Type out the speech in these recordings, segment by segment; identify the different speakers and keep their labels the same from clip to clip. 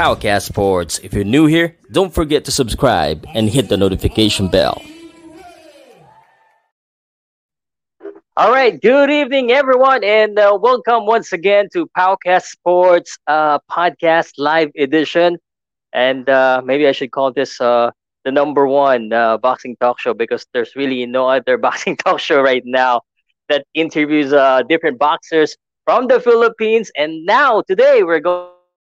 Speaker 1: Powcast Sports. If you're new here, don't forget to subscribe and hit the notification bell.
Speaker 2: All right, good evening, everyone, and uh, welcome once again to Powcast Sports uh, Podcast Live Edition. And uh, maybe I should call this uh, the number one uh, boxing talk show because there's really no other boxing talk show right now that interviews uh, different boxers from the Philippines. And now, today, we're going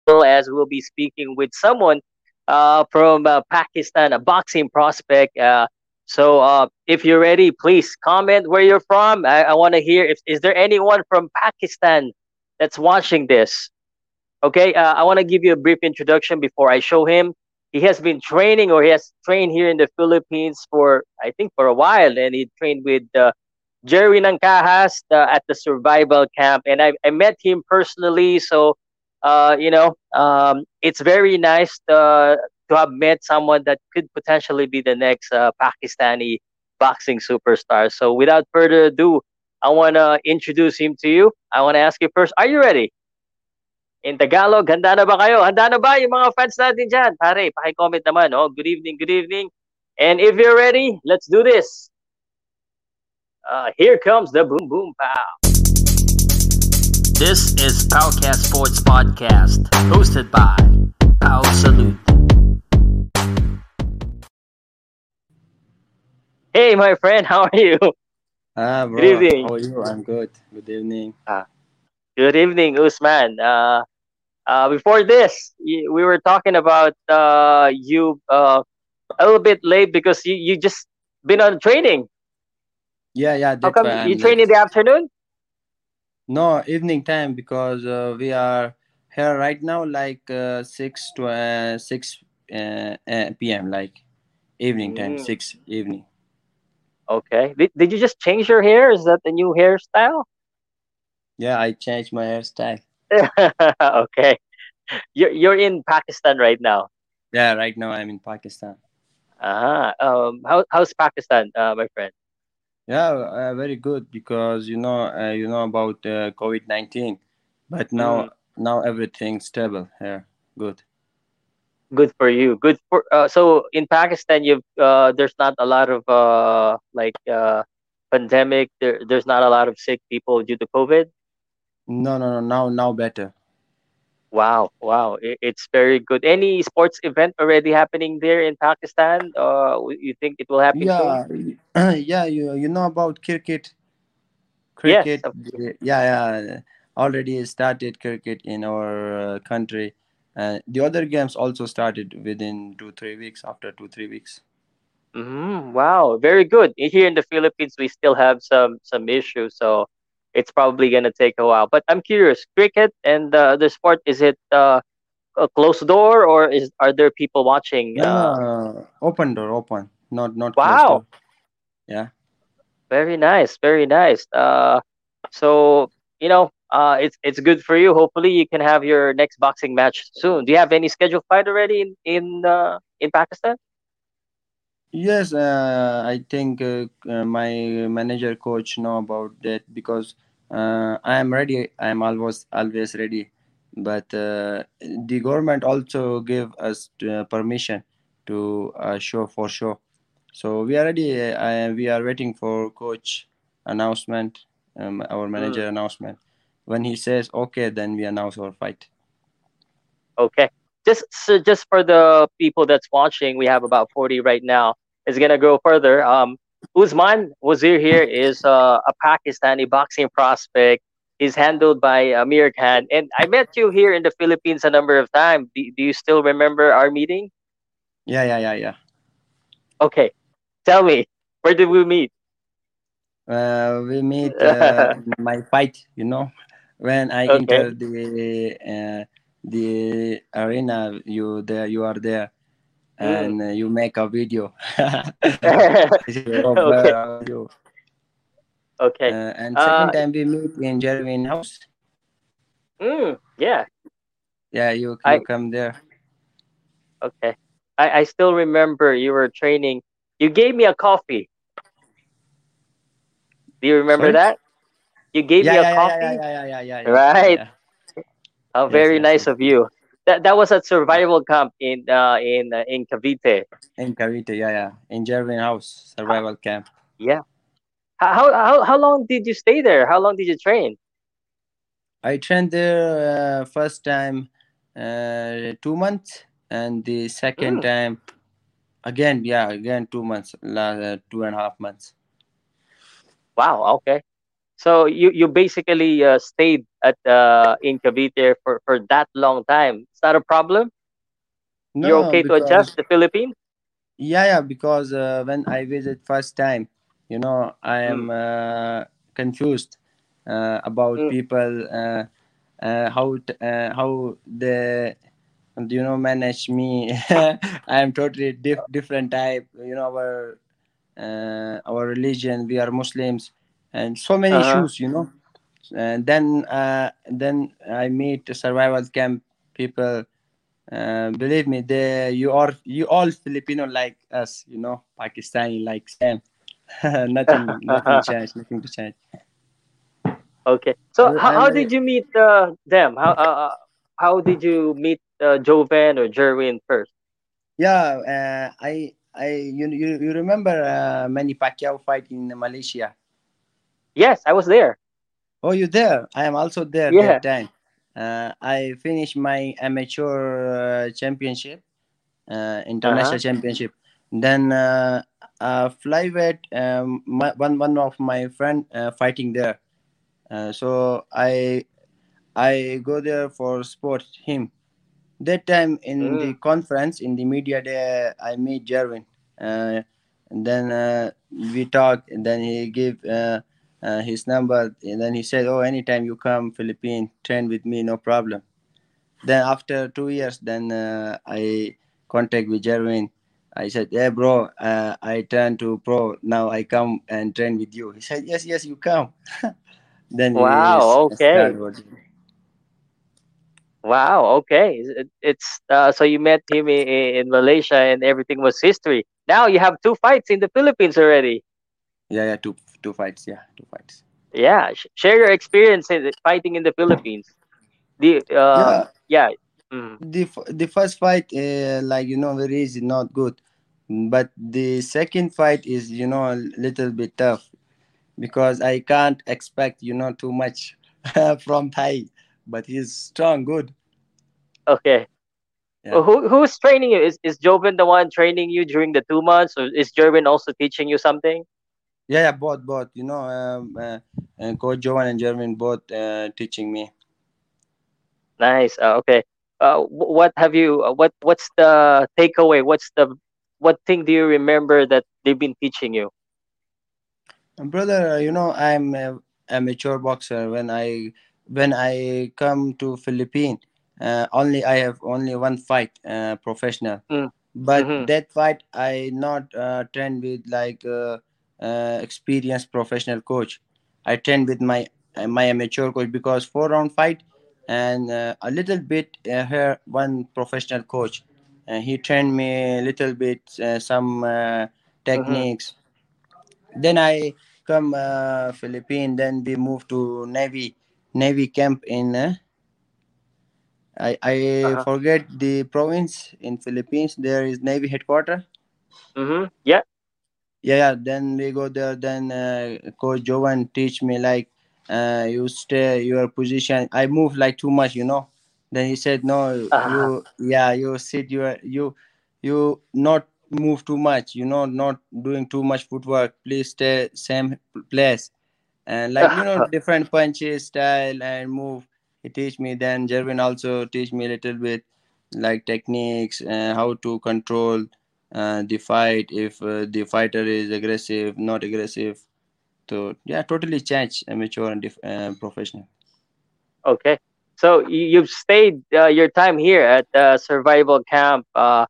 Speaker 2: as we'll be speaking with someone uh, from uh, Pakistan, a boxing prospect. Uh, so uh, if you're ready, please comment where you're from. I, I want to hear if is there anyone from Pakistan that's watching this. Okay, uh, I want to give you a brief introduction before I show him. He has been training, or he has trained here in the Philippines for I think for a while, and he trained with uh, Jerwin Ancajas uh, at the survival camp, and I, I met him personally. So uh, you know, um, it's very nice to, to have met someone that could potentially be the next uh, Pakistani boxing superstar. So without further ado, I want to introduce him to you. I want to ask you first, are you ready? In Tagalog, handa na ba kayo? Handa na ba yung mga fans natin dyan? Pare, paki-comment naman. Oh, good evening, good evening. And if you're ready, let's do this. Uh, here comes the boom boom pow.
Speaker 1: This is Powcast Sports Podcast, hosted by Pow Salud.
Speaker 2: Hey, my friend, how are you?
Speaker 3: Ah, bro.
Speaker 2: Good evening.
Speaker 3: How are you? I'm good. Good evening.
Speaker 2: Ah, Good evening, Usman. Uh, uh, before this, we were talking about uh, you uh, a little bit late because you, you just been on training.
Speaker 3: Yeah, yeah.
Speaker 2: How come you train in the afternoon?
Speaker 3: No, evening time because uh, we are here right now, like uh, six to uh, six uh, uh, p.m. Like evening time,
Speaker 2: Mm.
Speaker 3: six evening.
Speaker 2: Okay. Did, did you just change your hair? Is that the new hairstyle?
Speaker 3: Yeah, I changed my hairstyle.
Speaker 2: okay. You're, you're in Pakistan right now.
Speaker 3: Yeah, right now I'm in Pakistan.
Speaker 2: Uh-huh. Um, how, how's Pakistan, uh, my friend?
Speaker 3: Yeah, uh, very good because you know uh, you know about uh, COVID nineteen, but now
Speaker 2: Mm.
Speaker 3: now everything's stable here. Good.
Speaker 2: Good for you. Good for uh, so in Pakistan you've uh there's not a lot of uh like uh pandemic there there's not a lot of sick people due to COVID.
Speaker 3: No, no, no. Now now better.
Speaker 2: Wow, wow. It, it's very good. Any sports event already happening there in Pakistan? Uh you think it will happen soon?
Speaker 3: Yeah, yeah. You you know about cricket? Cricket. the- Yeah, yeah. Already started cricket in our uh, country. Uh, the other games also started within two three weeks. After two three weeks.
Speaker 2: Mm, wow, very good. Here in the Philippines, we still have some some issues, so it's probably gonna take a while. But I'm curious, cricket and the the sport is it uh, a closed door or is are there people watching? Uh.
Speaker 3: Open door, open. Not not closed
Speaker 2: wow.
Speaker 3: Yeah.
Speaker 2: very nice, very nice. Uh, so you know, uh, it's it's good for you. Hopefully, you can have your next boxing match soon. Do you have any scheduled fight already in in uh, in Pakistan?
Speaker 3: Yes, uh, I think uh, uh, my manager coach know about that because uh, I am ready. I am always always ready. But uh, the government also gave us uh, permission to uh, show for show. So we are ready. Uh, we are waiting for coach announcement, um, our manager announcement. When he says okay, then we announce our fight.
Speaker 2: Okay. Just so just for the people that's watching, we have about 40 right now. It's gonna go further. Um, Usman Wazeer here is uh, a Pakistani boxing prospect. He's handled by Amir Khan, and I met you here in the Philippines a number of times. Do, do you still remember our meeting?
Speaker 3: Yeah, yeah, yeah, yeah.
Speaker 2: Okay, tell me where did we meet?
Speaker 3: Uh, we meet uh, my fight. You know, when I
Speaker 2: Okay.
Speaker 3: enter the uh, the arena, you there, you are there, and uh, you make a video. I say, "Oh,
Speaker 2: okay,
Speaker 3: where you?"
Speaker 2: okay.
Speaker 3: Uh, and
Speaker 2: Uh,
Speaker 3: second time we meet in Jerwin house.
Speaker 2: mm, yeah.
Speaker 3: Yeah, you
Speaker 2: I
Speaker 3: you come there.
Speaker 2: okay. I I still remember you were training. You gave me a coffee. Do you remember
Speaker 3: Sorry.
Speaker 2: that? You gave
Speaker 3: Yeah,
Speaker 2: me a
Speaker 3: yeah,
Speaker 2: coffee.
Speaker 3: yeah, yeah, yeah, yeah, yeah,
Speaker 2: Right. How very
Speaker 3: yes,
Speaker 2: nice of you. That that was a survival camp in uh, in uh, in Cavite.
Speaker 3: In Cavite, yeah, yeah. In Jerwin House survival camp.
Speaker 2: Yeah. How how how long did you stay there? How long did you train?
Speaker 3: I trained there uh, first time uh, two months, and the second
Speaker 2: Mm.
Speaker 3: time again, yeah, again two months, uh, two and a half months.
Speaker 2: Wow. Okay. So you you basically uh, stayed at uh, in Cavite for for that long time. It's not a problem. You're
Speaker 3: No,
Speaker 2: okay to adjust the Philippines.
Speaker 3: yeah, yeah, because uh, when I visit first time, you know, I am uh, confused uh, about
Speaker 2: Mm.
Speaker 3: people, uh, uh, how t- uh, how they do you know manage me. I am totally diff- different type. You know our uh, our religion. We are Muslims, and so many
Speaker 2: Uh huh.
Speaker 3: issues. You know, and then uh, then I meet the survival camp people. Uh, believe me, they you are you all Filipino like us. You know, Pakistani like Sam. nothing, nothing changed. Nothing to change.
Speaker 2: okay. So how, how did you meet uh, them? How uh, uh, how did you meet uh, Joven or Jerwin first?
Speaker 3: yeah. Uh, I I you you, you remember uh, Manny Pacquiao fight in Malaysia?
Speaker 2: Yes, I was there.
Speaker 3: Oh, you there? I am also there
Speaker 2: Yeah.
Speaker 3: that time. Uh, I finished my amateur uh, championship, uh,
Speaker 2: Uh-huh.
Speaker 3: international championship. Then uh, uh, flyweight, um, my, one one of my friend uh, fighting there. Uh, so I I go there for sport him. That time in the
Speaker 2: Mm.
Speaker 3: conference in the media day, I meet Jerwin. Uh, and then uh, we talked, and then he gave uh, his number, and then he said, "Oh, anytime you come Philippines, train with me, no problem." Then after two years, then uh, I contact with Jerwin. I said, "Yeah, bro, uh, I turn to pro. Now I come and train with you." He said, "Yes, yes, you come." then
Speaker 2: Wow. Okay. Wow. Okay. It, it's uh, so you met him in, in Malaysia and everything was history. Now you have two fights in the Philippines already.
Speaker 3: Yeah, yeah, two two fights. Yeah, two fights.
Speaker 2: Yeah. Sh- share your experience in fighting in the Philippines. The um
Speaker 3: Yeah,
Speaker 2: yeah. Mm.
Speaker 3: the the first fight, uh, like you know, very easy, not good. But the second fight is, you know, a little bit tough because I can't expect, you know, too much from Thai. But he's strong, good.
Speaker 2: Okay.
Speaker 3: Yeah.
Speaker 2: Who who's training you? Is is Joven the one training you during the two months, or is Jerwin also teaching you something?
Speaker 3: Yeah, yeah, both, both. You know, um, uh, and Coach Joven and Jerwin both uh, teaching me.
Speaker 2: Nice. Uh, okay. Uh, what have you? Uh, what what's the takeaway? What's the what thing do you remember that they've been teaching you?
Speaker 3: And brother, you know, I'm a mature boxer. When I when I come to Philippines, uh, only I have only one fight, uh, professional.
Speaker 2: Mm.
Speaker 3: But
Speaker 2: Mm-hmm.
Speaker 3: that fight, I not uh, train with like uh, uh, experienced professional coach. I train with my uh, my amateur coach because four round fight and uh, a little bit uh, here one professional coach. Uh, he trained me a little bit uh, some uh, techniques then I come uh, Philippines. Then we move to Navy Navy camp in. Uh, I I
Speaker 2: Uh-huh.
Speaker 3: forget the province in Philippines. There is Navy headquarters.
Speaker 2: Mm-hmm. Yeah.
Speaker 3: Yeah. Then we go there. Then uh, Coach Joven teach me like uh, you stay your position. I move like too much, you know. Then he said, no,
Speaker 2: Uh-huh.
Speaker 3: you yeah you sit you you you not move too much. You know, not doing too much footwork. Please stay same place. and like you know different punches style and move he teach me then Jerwin also teach me a little bit like techniques and how to control uh, the fight if uh, the fighter is aggressive not aggressive so yeah totally change amateur and uh, professional
Speaker 2: Okay. So you, you've stayed uh, your time here at uh, survival camp. Uh,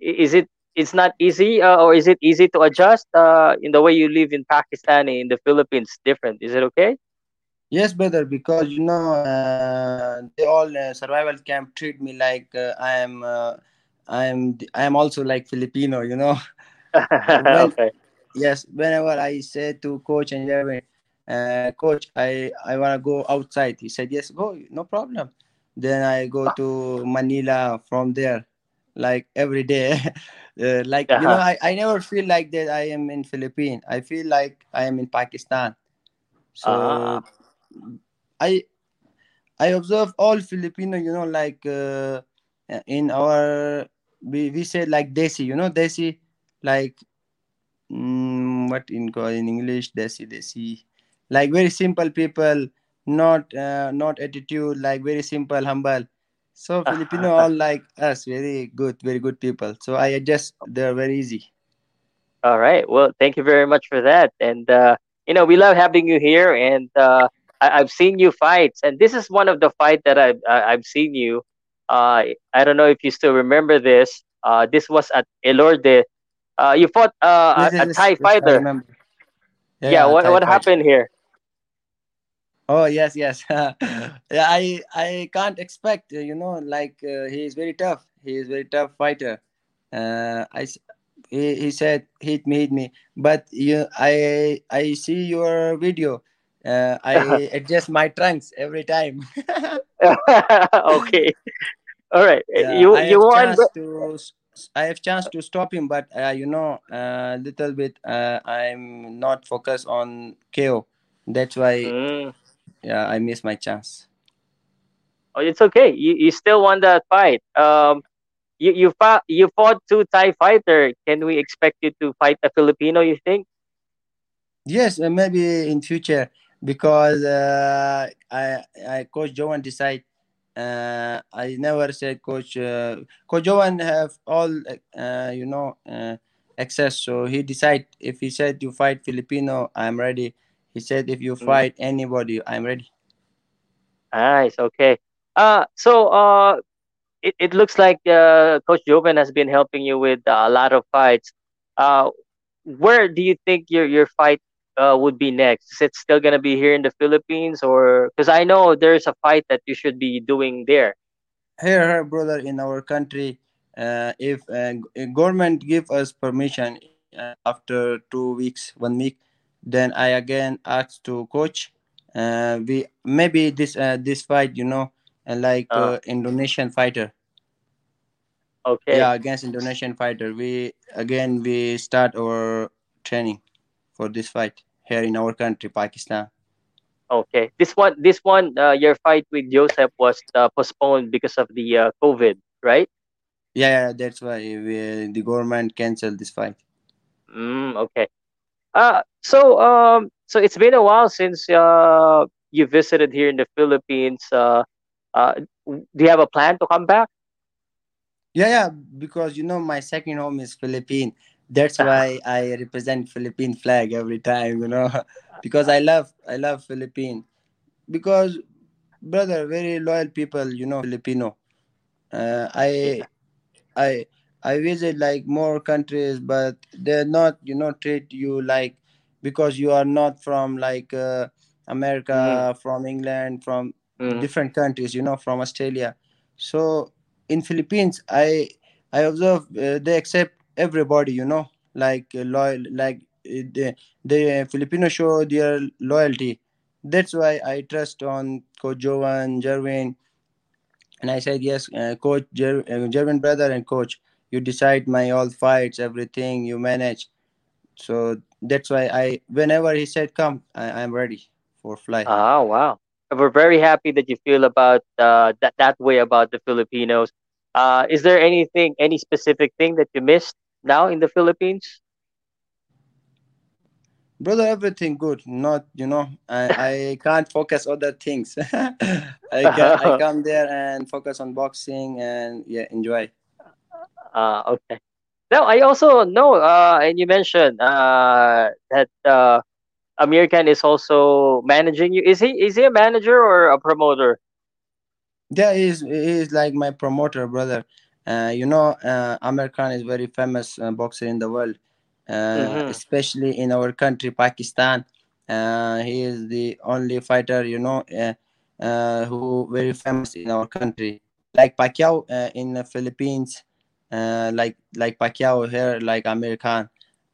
Speaker 2: is it? It's not easy, uh, or is it easy to adjust uh, in the way you live in Pakistan in the Philippines? Different. Is it okay?
Speaker 3: yes brother because you know uh, they all uh, survival camp treat me like uh, i am uh, i am i am also like filipino you know when
Speaker 2: okay.
Speaker 3: yes whenever i say to coach and Jeremy, uh, coach i i want to go outside he said yes go no problem then I go to Manila from there, like every day. uh, like you know,
Speaker 2: Uh-huh.
Speaker 3: I, I never feel like that I am in Philippines. I feel like I am in Pakistan. So
Speaker 2: Ah.
Speaker 3: I I observe all Filipino, you know, like uh, in our we, we say like desi, you know, desi, like mm, what in call in English desi desi, like very simple people, not uh, not attitude, like very simple, humble. So Filipino all like us, very good, very good people. So I adjust. They're very easy.
Speaker 2: All right. Well, thank you very much for that. And uh, you know, we love having you here. And uh, I- I've seen you fight, and this is one of the fight that I've I- I've seen you. Uh, I don't know if you still remember this. Uh, this was at Elorde. Uh, you fought uh, a, a Thai fighter.
Speaker 3: Yeah,
Speaker 2: Yeah. What what
Speaker 3: fight.
Speaker 2: happened here?
Speaker 3: Oh yes, yes. yeah, I I can't expect. uh, You know, like uh, he is very tough. He is very tough fighter. Uh, I he, he said hit me, hit me. But you, I I see your video. Uh, I adjust my trunks every time.
Speaker 2: okay. All right.
Speaker 3: yeah,
Speaker 2: You
Speaker 3: I
Speaker 2: you
Speaker 3: chance to I have chance to stop him, but uh, you know, a little bit. Uh, I'm not focused on KO. That's why,
Speaker 2: Mm.
Speaker 3: yeah, I miss my chance.
Speaker 2: Oh, it's okay. You you still won that fight. Um, you you fought you fought two Thai fighter. Can we expect you to fight a Filipino? You think?
Speaker 3: Yes, uh, maybe in future because uh, I, I Coach Joven decide. Uh, I never said Coach uh, Coach Joven have all uh, you know uh, access. So he decide if he said you fight Filipino, I'm ready. He said if you
Speaker 2: Mm,
Speaker 3: fight anybody, I'm ready.
Speaker 2: nice. Okay. Uh, so uh, it, it looks like uh, Coach Joven has been helping you with uh, a lot of fights. Uh, where do you think your your fight uh, would be next? Is it still gonna be here in the Philippines, or because I know there's a fight that you should be doing there?
Speaker 3: Here, brother, in our country, uh, if uh, government give us permission uh, after two weeks, one week, then I again ask to coach. Uh, we maybe this uh, this fight, you know, like Indonesian fighter,
Speaker 2: okay.
Speaker 3: yeah, against Indonesian fighter. We again we start our training for this fight here in our country, Pakistan.
Speaker 2: Okay. This one, this one, uh, your fight with Joseph was uh, postponed because of the uh, COVID, right?
Speaker 3: Yeah, yeah, that's why we, the government canceled this fight.
Speaker 2: Mm, okay. Uh, so um, so it's been a while since uh you visited here in the Philippines. Uh, uh, do you have a plan to come back?
Speaker 3: Yeah, yeah, because you know my second home is Philippine. That's why I represent Philippine flag every time, you know, because I love I love Philippine. Because brother, very loyal people, you know, Filipino. Uh, I I I visit like more countries, but they're not, you know, treat you like because you are not from like uh,
Speaker 2: Mm,
Speaker 3: America, from England, from
Speaker 2: mm,
Speaker 3: different countries, you know, from Australia. So in Philippines, I I observe uh, they accept everybody, you know, like uh, loyal, like uh, the the Filipino show their loyalty. That's why I trust on Coach Joven, Jerwin, and I said, yes, uh, coach, Jer- uh, brother and coach, you decide my all fights, everything you manage. So that's why I, whenever he said, come, I, I'm ready for fly.
Speaker 2: Ah, wow. We're very happy that you feel about uh, that that way about the Filipinos. Uh, is there anything, any specific thing that you missed now in the Philippines?
Speaker 3: Brother, everything good. Not, you know, I, I can't focus other things. I can I come there and focus on boxing and yeah, enjoy.
Speaker 2: uh, okay. Now, I also know, uh, and you mentioned uh, that uh, Amir Khan is also managing you. Is he is he a manager or a promoter?
Speaker 3: Yeah, he's he's like my promoter, brother. Uh, you know, uh, Amir Khan is very famous uh, boxer in the world, uh,
Speaker 2: Mm-hmm.
Speaker 3: especially in our country, Pakistan. Uh, he is the only fighter, you know, uh, uh, who very famous in our country. Like Pacquiao uh, in the Philippines, uh, like like Pacquiao here, like Amir Khan.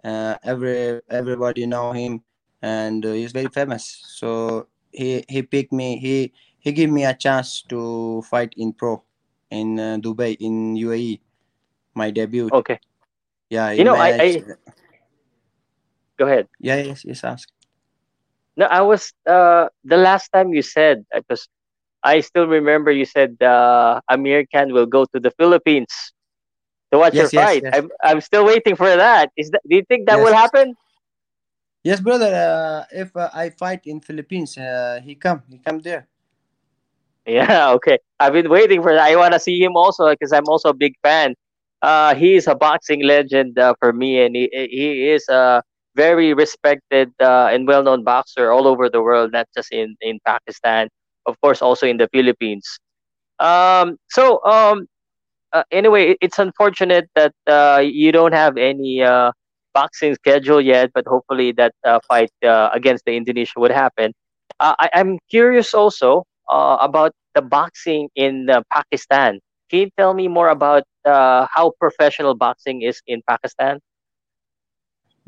Speaker 3: Uh, every everybody know him, and uh, he's very famous. So he he picked me. He he gave me a chance to fight in pro in uh, Dubai in UAE, my debut.
Speaker 2: Okay.
Speaker 3: Yeah,
Speaker 2: You know, I-
Speaker 3: managed-
Speaker 2: Go ahead.
Speaker 3: yeah, yes, yes, ask.
Speaker 2: No, I was uh the last time you said I because I still remember you said uh Amir Khan will go to the Philippines to watch
Speaker 3: Yes,
Speaker 2: your
Speaker 3: yes,
Speaker 2: fight.
Speaker 3: yes.
Speaker 2: I'm I'm still waiting for that. Is that do you think that will happen?
Speaker 3: Yes, brother. Uh, if uh, I fight in Philippines, uh, he come, he come there.
Speaker 2: Yeah, okay. I've been waiting for that. I want to see him also because I'm also a big fan. Uh, he is a boxing legend uh, for me, and he he is a very respected uh, and well-known boxer all over the world, not just in in Pakistan, of course, also in the Philippines. Um, so um, uh, anyway, it's unfortunate that uh, you don't have any uh, boxing schedule yet, but hopefully that uh, fight uh, against the Indonesia would happen. Uh, I, I'm curious also uh, about the boxing in uh, Pakistan. Can you tell me more about uh, how professional boxing is in Pakistan?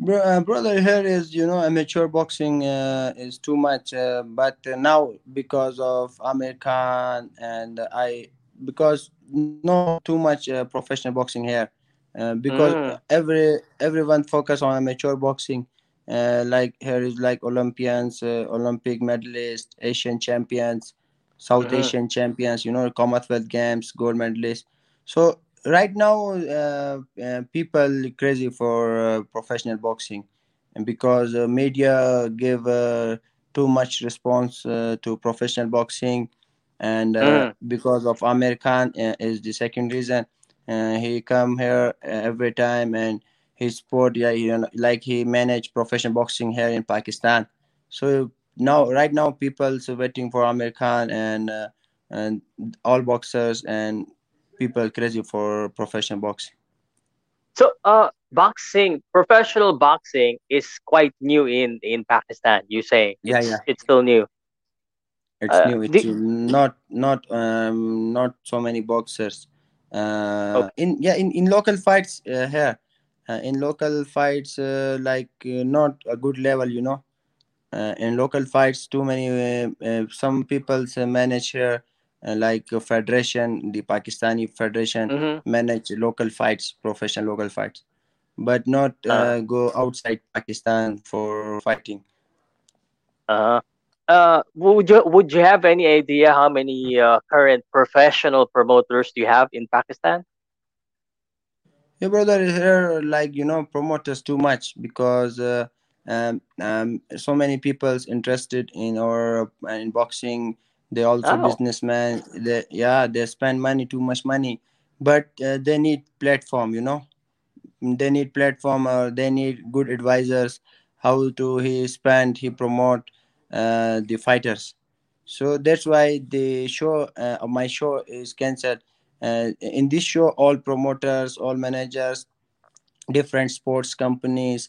Speaker 3: Uh, brother, here is you know amateur boxing uh, is too much, uh, but uh, now because of Amir Khan and I because no too much uh, professional boxing here, because
Speaker 2: Mm.
Speaker 3: every everyone focus on amateur boxing. Uh, like here is like Olympians, uh, Olympic medalists, Asian champions, South
Speaker 2: Mhm.
Speaker 3: Asian champions. You know Commonwealth Games gold medalists. So right now uh, uh, people crazy for uh, professional boxing and because uh, media give uh, too much response uh, to professional boxing and uh,
Speaker 2: Mm.
Speaker 3: because of Amir Khan uh, is the second reason uh, he come here every time and his sport yeah you know, like he manage professional boxing here in Pakistan so now right now people people's waiting for Amir Khan and uh, and all boxers and people crazy for professional boxing.
Speaker 2: So, uh, boxing, professional boxing is quite new in in Pakistan. You say
Speaker 3: Yeah,
Speaker 2: it's
Speaker 3: yeah.
Speaker 2: it's still new.
Speaker 3: It's
Speaker 2: Uh,
Speaker 3: new. It's
Speaker 2: do-
Speaker 3: not not um not so many boxers. Uh,
Speaker 2: Okay.
Speaker 3: in yeah in in local fights uh, here, uh, in local fights uh, like uh, not a good level, you know. Uh, in local fights, too many. Uh, uh, some people manage here, uh, like federation, the Pakistani federation
Speaker 2: Mhm.
Speaker 3: manage local fights, professional local fights, but not
Speaker 2: Uh.
Speaker 3: uh, go outside Pakistan for fighting.
Speaker 2: Uh, uh, would you would you have any idea how many uh, current professional promoters do you have in Pakistan?
Speaker 3: Yeah, brother, is here like you know promoters too much because uh, um, um, so many people's interested in or uh, in boxing. They also
Speaker 2: Oh.
Speaker 3: businessmen. They yeah they spend money too much money, but uh, they need platform. You know, they need platform or they need good advisors. How to he spend he promote uh, the fighters. So that's why the show uh, my show is cancelled. Uh, in this show, all promoters, all managers, different sports companies,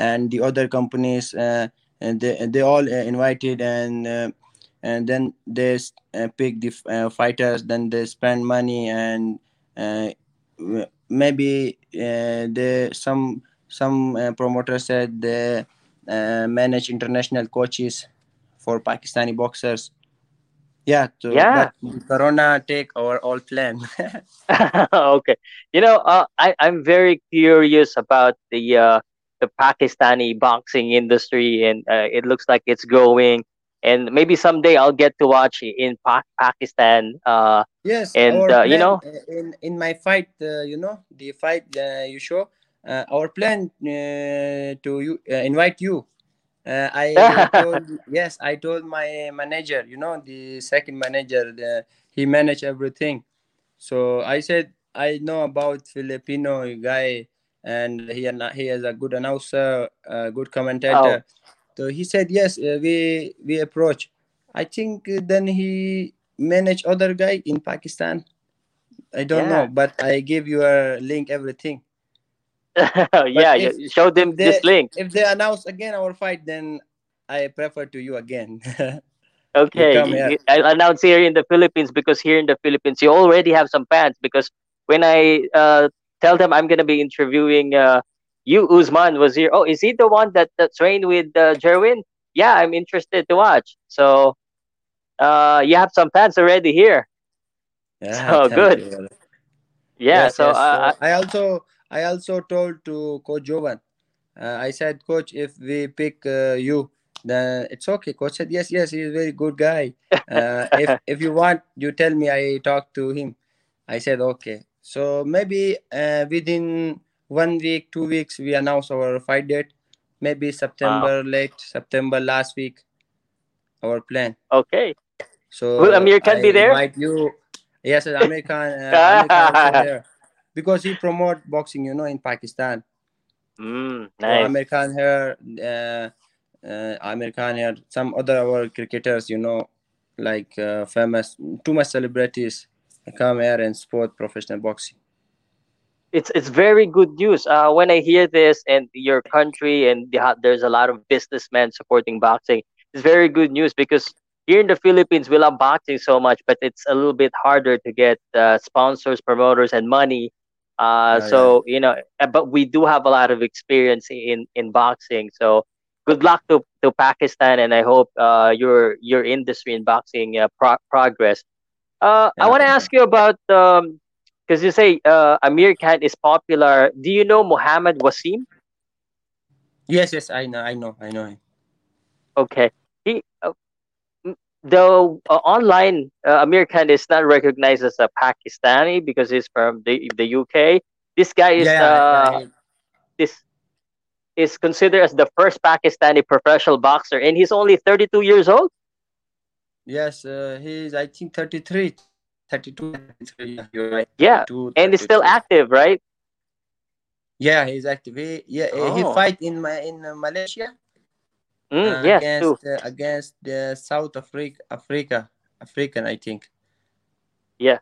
Speaker 3: and the other companies, uh, and they they all uh, invited, and uh, and then they uh, pick the uh, fighters. Then they spend money, and uh, maybe uh, they some some uh, promoters said they uh, manage international coaches for Pakistani boxers. Yeah, so
Speaker 2: Yeah.
Speaker 3: Corona take our all plan.
Speaker 2: okay. You know, uh, I I'm very curious about the uh, the Pakistani boxing industry, and uh, it looks like it's growing. And maybe someday I'll get to watch in pa- Pakistan. Uh,
Speaker 3: yes,
Speaker 2: And, uh, you know-
Speaker 3: uh, in in my fight, uh, you know, the fight uh, you show, uh, our plan uh, to you uh, invite you. Uh, I told yes, I told my manager, you know, the second manager, the, he managed everything. So I said I know about Filipino guy, and he he is a good announcer, a good commentator. So he said yes. Uh, we we approach. I think uh, then he managed other guy in Pakistan. I don't
Speaker 2: Yeah.
Speaker 3: know, but I give you a link everything.
Speaker 2: yeah,
Speaker 3: if-
Speaker 2: show them
Speaker 3: they-
Speaker 2: this link.
Speaker 3: If they announce again our fight, then I prefer to you again.
Speaker 2: Okay,
Speaker 3: come here.
Speaker 2: y- I'll announce here in the Philippines because here in the Philippines you already have some fans. Because when I uh, tell them I'm gonna be interviewing uh, you, Usman Wazeer. Oh, is he the one that that trained with uh, Jerwin? Yeah, I'm interested to watch. So uh, you have some fans already here.
Speaker 3: Yeah,
Speaker 2: So good.
Speaker 3: you.
Speaker 2: Yeah.
Speaker 3: Yes,
Speaker 2: so
Speaker 3: yes.
Speaker 2: uh,
Speaker 3: So I also I also told to Coach Joven. Uh, I said, Coach, if we pick uh, you, then it's okay. Coach said, Yes, yes, he's a very good guy. Uh, if if you want, you tell me. I talk to him. I said, okay. So maybe uh, within one week, two weeks, we announce our fight date. Maybe September, late September, last week. Our plan.
Speaker 2: okay.
Speaker 3: So
Speaker 2: Will Amir Khan
Speaker 3: I
Speaker 2: be there?
Speaker 3: invite you. Yes, Amir Khan, uh, Amir Khan also there because he promote boxing, you know, in Pakistan.
Speaker 2: Mm,
Speaker 3: So
Speaker 2: nice.
Speaker 3: Amir Khan here, uh, uh, Amir Khan here, some other our cricketers, you know, like uh, famous, too much celebrities come here and support professional boxing.
Speaker 2: it's it's very good news. Uh, when I hear this and your country and the, there's a lot of businessmen supporting boxing, it's very good news because here in the Philippines we love boxing so much, but it's a little bit harder to get uh, sponsors, promoters, and money. Uh,
Speaker 3: Oh,
Speaker 2: so you know, uh, but we do have a lot of experience in in boxing. So good luck to, to Pakistan, and I hope uh, your your industry in boxing uh, pro- progress. Uh, I want to ask you about um, because you say uh, Amir Khan is popular. Do you know Muhammad Wasim?
Speaker 3: Yes, yes, I know, I know, I know him.
Speaker 2: Okay, he uh, the uh, online uh, Amir Khan is not recognized as a Pakistani because he's from the the UK. This guy is
Speaker 3: Yeah, yeah,
Speaker 2: uh,
Speaker 3: yeah, he-
Speaker 2: this is considered as the first Pakistani professional boxer, and he's only 32 years old.
Speaker 3: Yes, uh, he's I think 33, 32, 33, yeah, you're right.
Speaker 2: Yeah,
Speaker 3: 32,
Speaker 2: and he's still active, right?
Speaker 3: Yeah, he's active. He, yeah, uh, he
Speaker 2: Oh.
Speaker 3: fight in Ma- in uh, Malaysia.
Speaker 2: Mm,
Speaker 3: uh,
Speaker 2: yes,
Speaker 3: against uh, against the South Africa, Africa, African, I think.
Speaker 2: Yeah,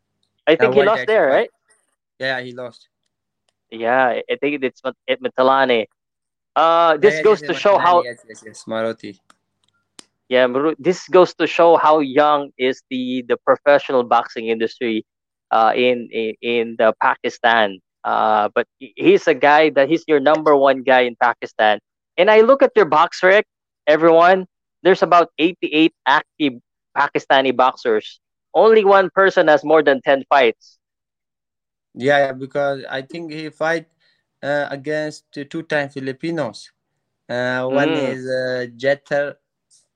Speaker 2: I think he lost there, right?
Speaker 3: Yeah, he lost.
Speaker 2: Yeah, I think it's Mat- at Mthalane. Uh, this
Speaker 3: Yeah,
Speaker 2: goes
Speaker 3: yes,
Speaker 2: to show
Speaker 3: Matanani,
Speaker 2: how
Speaker 3: Yes, yes, yes, Moruti.
Speaker 2: Yeah, this goes to show how young is the the professional boxing industry uh in in, in the Pakistan. Uh, but he's a guy that he's your number one guy in Pakistan. And I look at your BoxRec, everyone. There's about 88 active Pakistani boxers. Only one person has more than 10 fights.
Speaker 3: Yeah, because I think he fight uh, against two-time Filipinos. Uh, one
Speaker 2: Mm.
Speaker 3: is uh, Jeter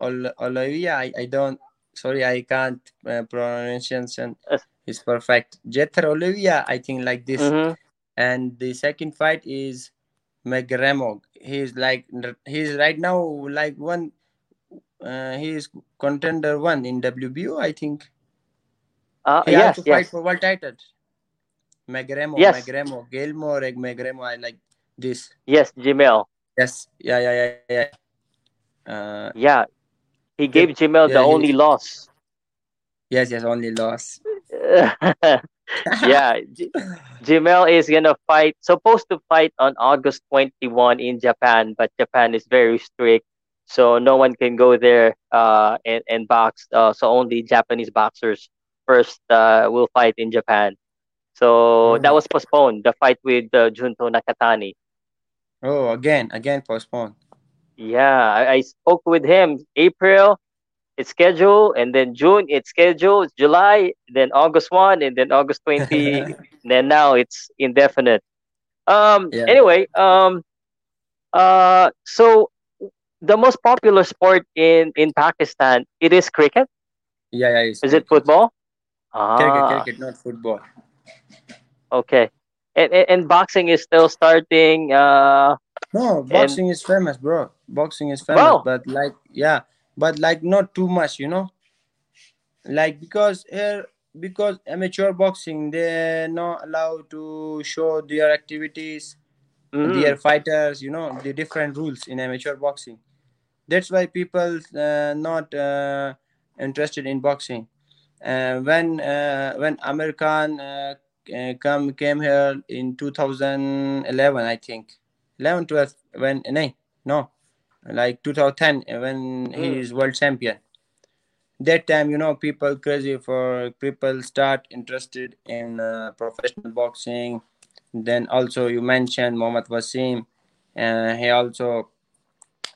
Speaker 3: Olivia. I, I don't. Sorry, I can't uh, pronunciation
Speaker 2: Yes.
Speaker 3: is perfect. Jeter Olivia. I think like this.
Speaker 2: Mhm.
Speaker 3: and the second fight is Magramo. He's like he's right now like one. Uh, he's contender one in WBO, I think.
Speaker 2: Uh,
Speaker 3: He
Speaker 2: yes,
Speaker 3: has to fight
Speaker 2: yes.
Speaker 3: for world title. Magramo,
Speaker 2: Yes.
Speaker 3: Magramo, Gilmore, Magramo. I like this.
Speaker 2: Yes, Giemel.
Speaker 3: Yes, yeah, yeah, yeah, yeah. Uh,
Speaker 2: Yeah, he gave Giemel the
Speaker 3: yeah, he-
Speaker 2: only loss.
Speaker 3: yes, yes, only loss.
Speaker 2: yeah, J- Giemel is gonna fight. Supposed to fight on August 21 in Japan, but Japan is very strict, so no one can go there uh and, and box. Uh, so only Japanese boxers first uh will fight in Japan. So that
Speaker 3: Oh.
Speaker 2: was postponed. The fight with uh, Junto Nakatani.
Speaker 3: Oh, again, again postponed.
Speaker 2: Yeah, I, I spoke with him. April, it's scheduled, and then June, it's scheduled. July, then August one, and then August twenty. then now it's indefinite. Um.
Speaker 3: Yeah.
Speaker 2: Anyway. Um. Uh. So the most popular sport in in Pakistan it is cricket.
Speaker 3: Yeah, yeah.
Speaker 2: Is it football?
Speaker 3: Cricket,
Speaker 2: Ah.
Speaker 3: cricket, not football.
Speaker 2: Okay. And, and and boxing is still starting. Uh.
Speaker 3: No, boxing is famous, bro. Boxing is famous,
Speaker 2: Wow.
Speaker 3: but like, yeah, but like not too much, you know. Like because here, because amateur boxing, they're not allowed to show their activities,
Speaker 2: mhm.
Speaker 3: their fighters, you know, the different rules in amateur boxing. That's why people uh, not uh, interested in boxing. Uh, when uh, when Amir Khan uh, uh, come came here in 2011, I think 11, 12, when no, no, like 2010 when he
Speaker 2: Mm.
Speaker 3: is world champion. That time, you know, people crazy for people start interested in uh, professional boxing. Then also you mentioned Mohammad Wasim. Uh, he also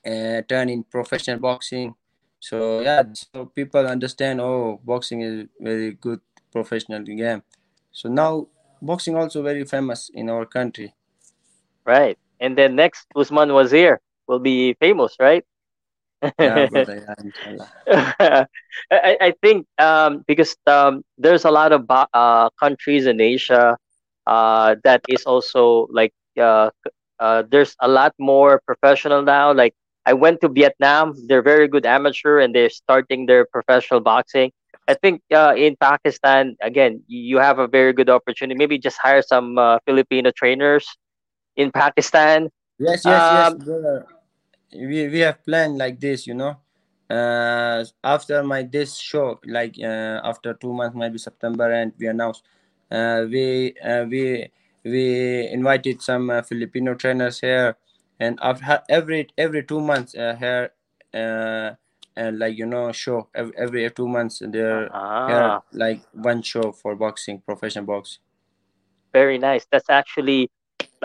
Speaker 3: uh, turned in professional boxing. So yeah, so people understand. Oh, boxing is very good professional game. So now boxing also very famous in our country.
Speaker 2: Right. And then next, Usman Wazeer will be famous, right?
Speaker 3: Yeah, brother. Yeah, inshallah.
Speaker 2: I, I think um, because um, there's a lot of uh, countries in Asia uh, that is also like uh, uh, there's a lot more professional now. Like I went to Vietnam, they're very good amateur and they're starting their professional boxing. I think uh, in Pakistan, again, you have a very good opportunity. Maybe just hire some uh, Filipino trainers in Pakistan.
Speaker 3: Yes, yes, yes,
Speaker 2: Um,
Speaker 3: brother. We we have planned like this, you know. Uh, after my this show, like uh, after two months, maybe September, and we announced, uh, we uh, we we invited some uh, Filipino trainers here, and after every every two months uh, here, uh, and like you know, show every, every two months there here
Speaker 2: ah,
Speaker 3: like one show for boxing, professional boxing.
Speaker 2: very nice. That's actually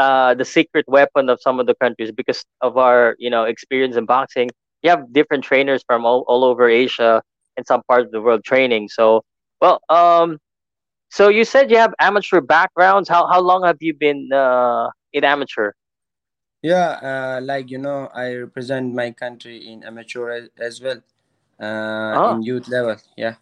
Speaker 2: uh, the secret weapon of some of the countries because of our you know experience in boxing. You have different trainers from all, all over Asia and some parts of the world training. So, well, um, so you said you have amateur backgrounds. How how long have you been uh, in amateur?
Speaker 3: Yeah, uh, like you know, I represent my country in amateur as, as well, uh,
Speaker 2: Oh,
Speaker 3: in youth level. Yeah,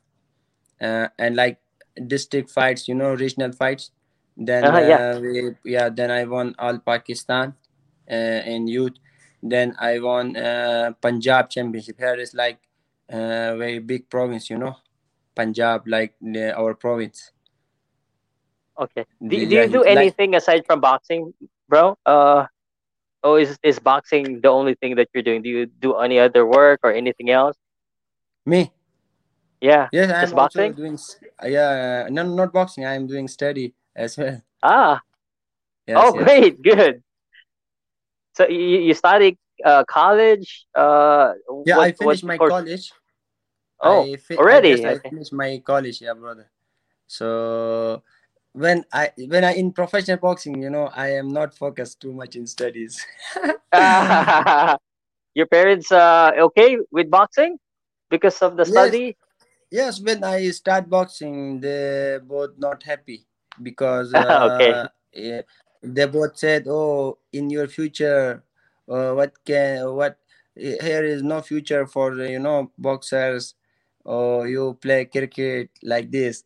Speaker 3: uh, and like district fights, you know, regional fights. Then
Speaker 2: uh, yeah.
Speaker 3: uh, we, yeah, then I won all Pakistan uh, in youth. Then I won uh, Punjab championship. Here is like uh, very big province, you know, Punjab, like the, our province.
Speaker 2: Okay. Do, do you do
Speaker 3: like
Speaker 2: anything aside from boxing, bro? Uh, oh, is is boxing the only thing that you're doing? Do you do any other work or anything else?
Speaker 3: me.
Speaker 2: Yeah,
Speaker 3: Yes, I'm
Speaker 2: boxing.
Speaker 3: doing. Yeah, no, not boxing. I'm doing study as well.
Speaker 2: Ah, oh,
Speaker 3: Yes, yes.
Speaker 2: great, good. So you you study uh college? Uh,
Speaker 3: Yeah,
Speaker 2: what
Speaker 3: I finished my
Speaker 2: course?
Speaker 3: college.
Speaker 2: Oh,
Speaker 3: I fi-
Speaker 2: already.
Speaker 3: I
Speaker 2: Okay.
Speaker 3: finished my college, yeah, brother. So when I when I in professional boxing, you know, I am not focused too much in studies.
Speaker 2: Your parents uh okay with boxing because of the
Speaker 3: yes,
Speaker 2: study?
Speaker 3: yes. When I start boxing, they both not happy because
Speaker 2: Okay.
Speaker 3: uh, yeah, they both said, "Oh, in your future, uh, what can what here is no future for you know boxers. Or you play cricket like this."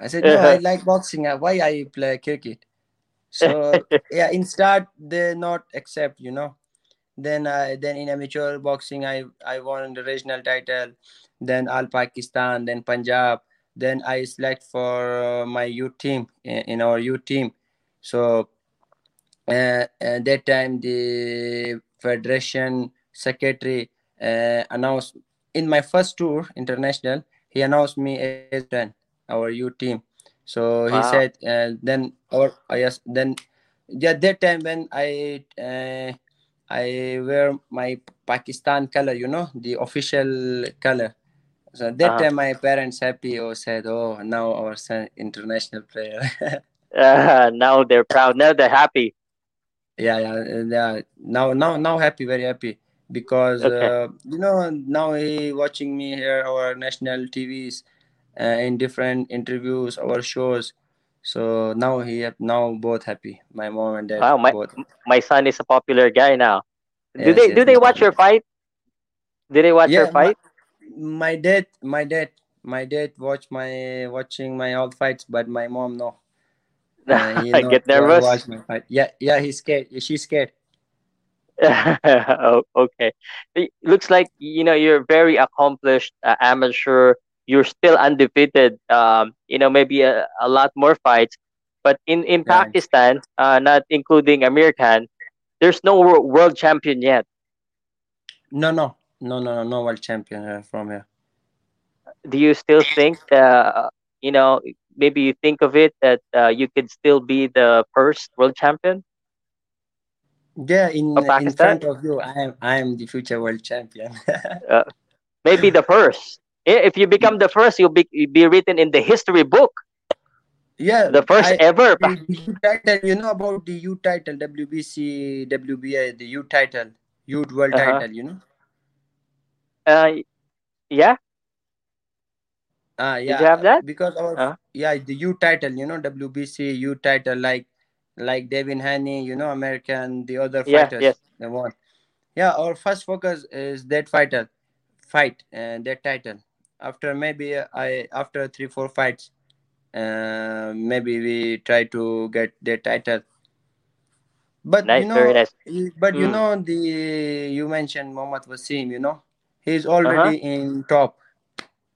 Speaker 3: I said, no, I like boxing. Uh, Why I play cricket? So yeah, in start they not accept, you know. Then I then in amateur boxing I I won the regional title, then All Pakistan, then Punjab. Then I select for uh, my youth team in, our youth team. So uh, at that time the federation secretary uh, announced in my first tour international he announced me as then our youth team so he
Speaker 2: Wow.
Speaker 3: said uh, then or uh, yes then yeah that time when i uh, i wear my pakistan color you know the official color so that
Speaker 2: Uh-huh.
Speaker 3: time my parents happy or said oh now our son international player
Speaker 2: Uh, now they're proud. Now they're happy.
Speaker 3: yeah yeah yeah now now now happy very happy because
Speaker 2: Okay.
Speaker 3: uh, you know now he watching me here our national tvs uh, in different interviews our shows so now he now both happy my mom and dad
Speaker 2: Wow, my
Speaker 3: both
Speaker 2: my son is a popular guy now. Do
Speaker 3: yes
Speaker 2: they do they watch your fight? Did they watch your
Speaker 3: yeah my,
Speaker 2: fight?
Speaker 3: My dad my dad my dad watch my watching my old fights but my mom no uh,
Speaker 2: get nervous.
Speaker 3: watch my fight yeah yeah he's scared she's scared
Speaker 2: oh, okay. It looks like you know you're very accomplished uh, amateur. You're still undefeated. Um, you know maybe a, a lot more fights, but in in
Speaker 3: yeah
Speaker 2: Pakistan, uh, not including Amir Khan, there's no wor- world champion yet.
Speaker 3: no no no no no no world champion uh, from here
Speaker 2: Do you still think uh, you know maybe you think of it that uh, you could still be the first world champion
Speaker 3: Yeah, in in front of you, I am I am the future world champion.
Speaker 2: Uh, maybe the first. If you become the first, you'll be you'll be written in the history book.
Speaker 3: yeah,
Speaker 2: The first
Speaker 3: I
Speaker 2: ever.
Speaker 3: the, title. You know about the U title, WBC, WBA, the U title, youth world
Speaker 2: Uh-huh.
Speaker 3: title. You know.
Speaker 2: Uh, Yeah.
Speaker 3: Ah,
Speaker 2: Did
Speaker 3: yeah,
Speaker 2: you have that?
Speaker 3: because our
Speaker 2: Uh,
Speaker 3: yeah the U title, you know, WBC U title, like like Devin Haney, you know, American, the other
Speaker 2: yeah.
Speaker 3: fighters,
Speaker 2: Yes.
Speaker 3: they won. Yeah, our first focus is that fighter fight and that title. After maybe uh, I after three four fights, uh, maybe we try to get the title. But you
Speaker 2: Nice. Very
Speaker 3: know,
Speaker 2: nice.
Speaker 3: you- but you
Speaker 2: Mm.
Speaker 3: know the you mentioned Mohammad Wasim, you know, he's
Speaker 2: Uh huh.
Speaker 3: already in top,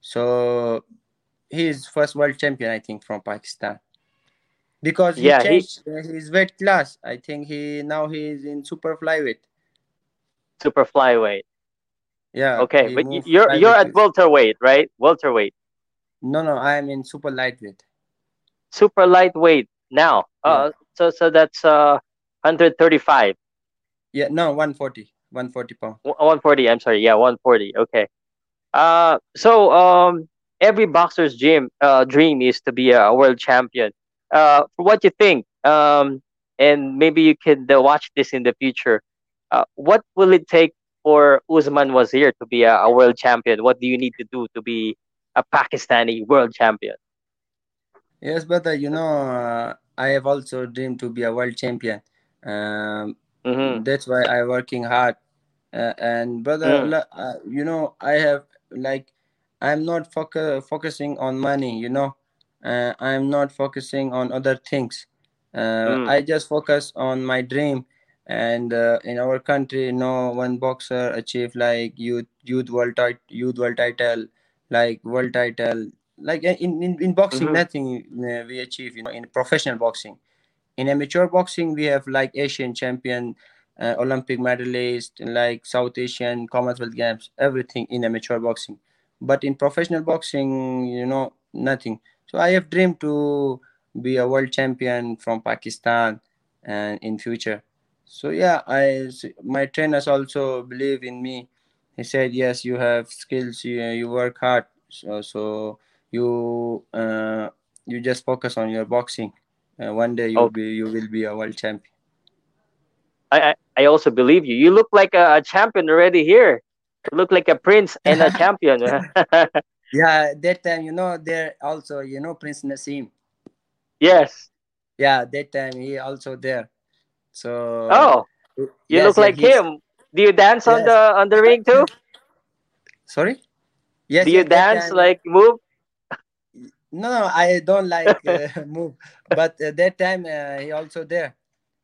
Speaker 3: so he's first world champion, I think, from Pakistan because he
Speaker 2: Yeah. He
Speaker 3: changed uh, his weight class. I think he now he's in super flyweight.
Speaker 2: super flyweight.
Speaker 3: Yeah,
Speaker 2: Okay, but you're you're at welterweight, right? Welterweight.
Speaker 3: No, no, I am in super lightweight.
Speaker 2: Super lightweight now.
Speaker 3: Yeah,
Speaker 2: Uh, so so that's uh 135.
Speaker 3: yeah, no, 140, 140 pound.
Speaker 2: One- 140. I'm sorry. Yeah, 140. Okay. Uh, so um, every boxer's dream uh dream is to be a world champion. Uh, what you think, um, and maybe you can uh, watch this in the future. Uh, what will it take for Usman Wazeer to be a, a world champion? What do you need to do to be a Pakistani world champion?
Speaker 3: Yes, brother, you know, uh, I have also dreamed to be a world champion. Um,
Speaker 2: Mm-hmm.
Speaker 3: that's why I'm working hard. Uh, and brother, la- uh, you know, I have like, I'm not foc- focusing on money. You know, uh, I'm not focusing on other things. Uh,
Speaker 2: mm,
Speaker 3: I just focus on my dream. And uh, in our country, no one boxer achieved like youth youth world tit- youth world title, like world title. Like in in, in boxing,
Speaker 2: mm-hmm.
Speaker 3: nothing uh, we achieve. You know, in professional boxing in amateur boxing we have like asian champion uh, olympic medalist like south asian commonwealth games everything in amateur boxing. But in professional boxing you know nothing. So i have dreamed to be a world champion from pakistan and in future. So yeah i my trainers also believe in me. He said yes you have skills you, you work hard so, so you uh, you just focus on your boxing. Uh, one day you'll
Speaker 2: Okay.
Speaker 3: be you will be a world champion.
Speaker 2: I, I also believe you. You look like a, a champion already here. You look like a prince and a champion.
Speaker 3: yeah, that time you know there also you know Prince Naseem.
Speaker 2: yes.
Speaker 3: Yeah, that time he also there. So
Speaker 2: Oh, you
Speaker 3: yes,
Speaker 2: look
Speaker 3: yeah,
Speaker 2: like him. Do you dance on the on the ring too?
Speaker 3: Sorry. Yes,
Speaker 2: Do you
Speaker 3: yes,
Speaker 2: dance
Speaker 3: time.
Speaker 2: like move?
Speaker 3: No, no, I don't like uh, move, but uh, that time uh, he also there,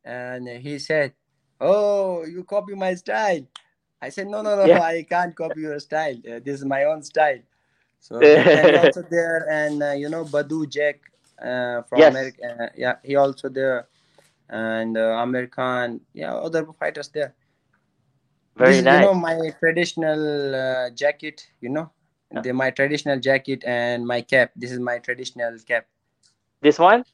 Speaker 3: and he said, "Oh, you copy my style." I said, "No, no, no,
Speaker 2: Yeah.
Speaker 3: I can't copy your style. Uh, this is my own style." So also there, and uh, you know Badou Jack uh, from
Speaker 2: yes.
Speaker 3: America. Uh, yeah, he also there, and uh, American. Yeah, other fighters there. This
Speaker 2: Very
Speaker 3: is you know my traditional uh, jacket. You know,
Speaker 2: Yeah.
Speaker 3: the my traditional jacket and my cap. This is my traditional cap.
Speaker 2: This one?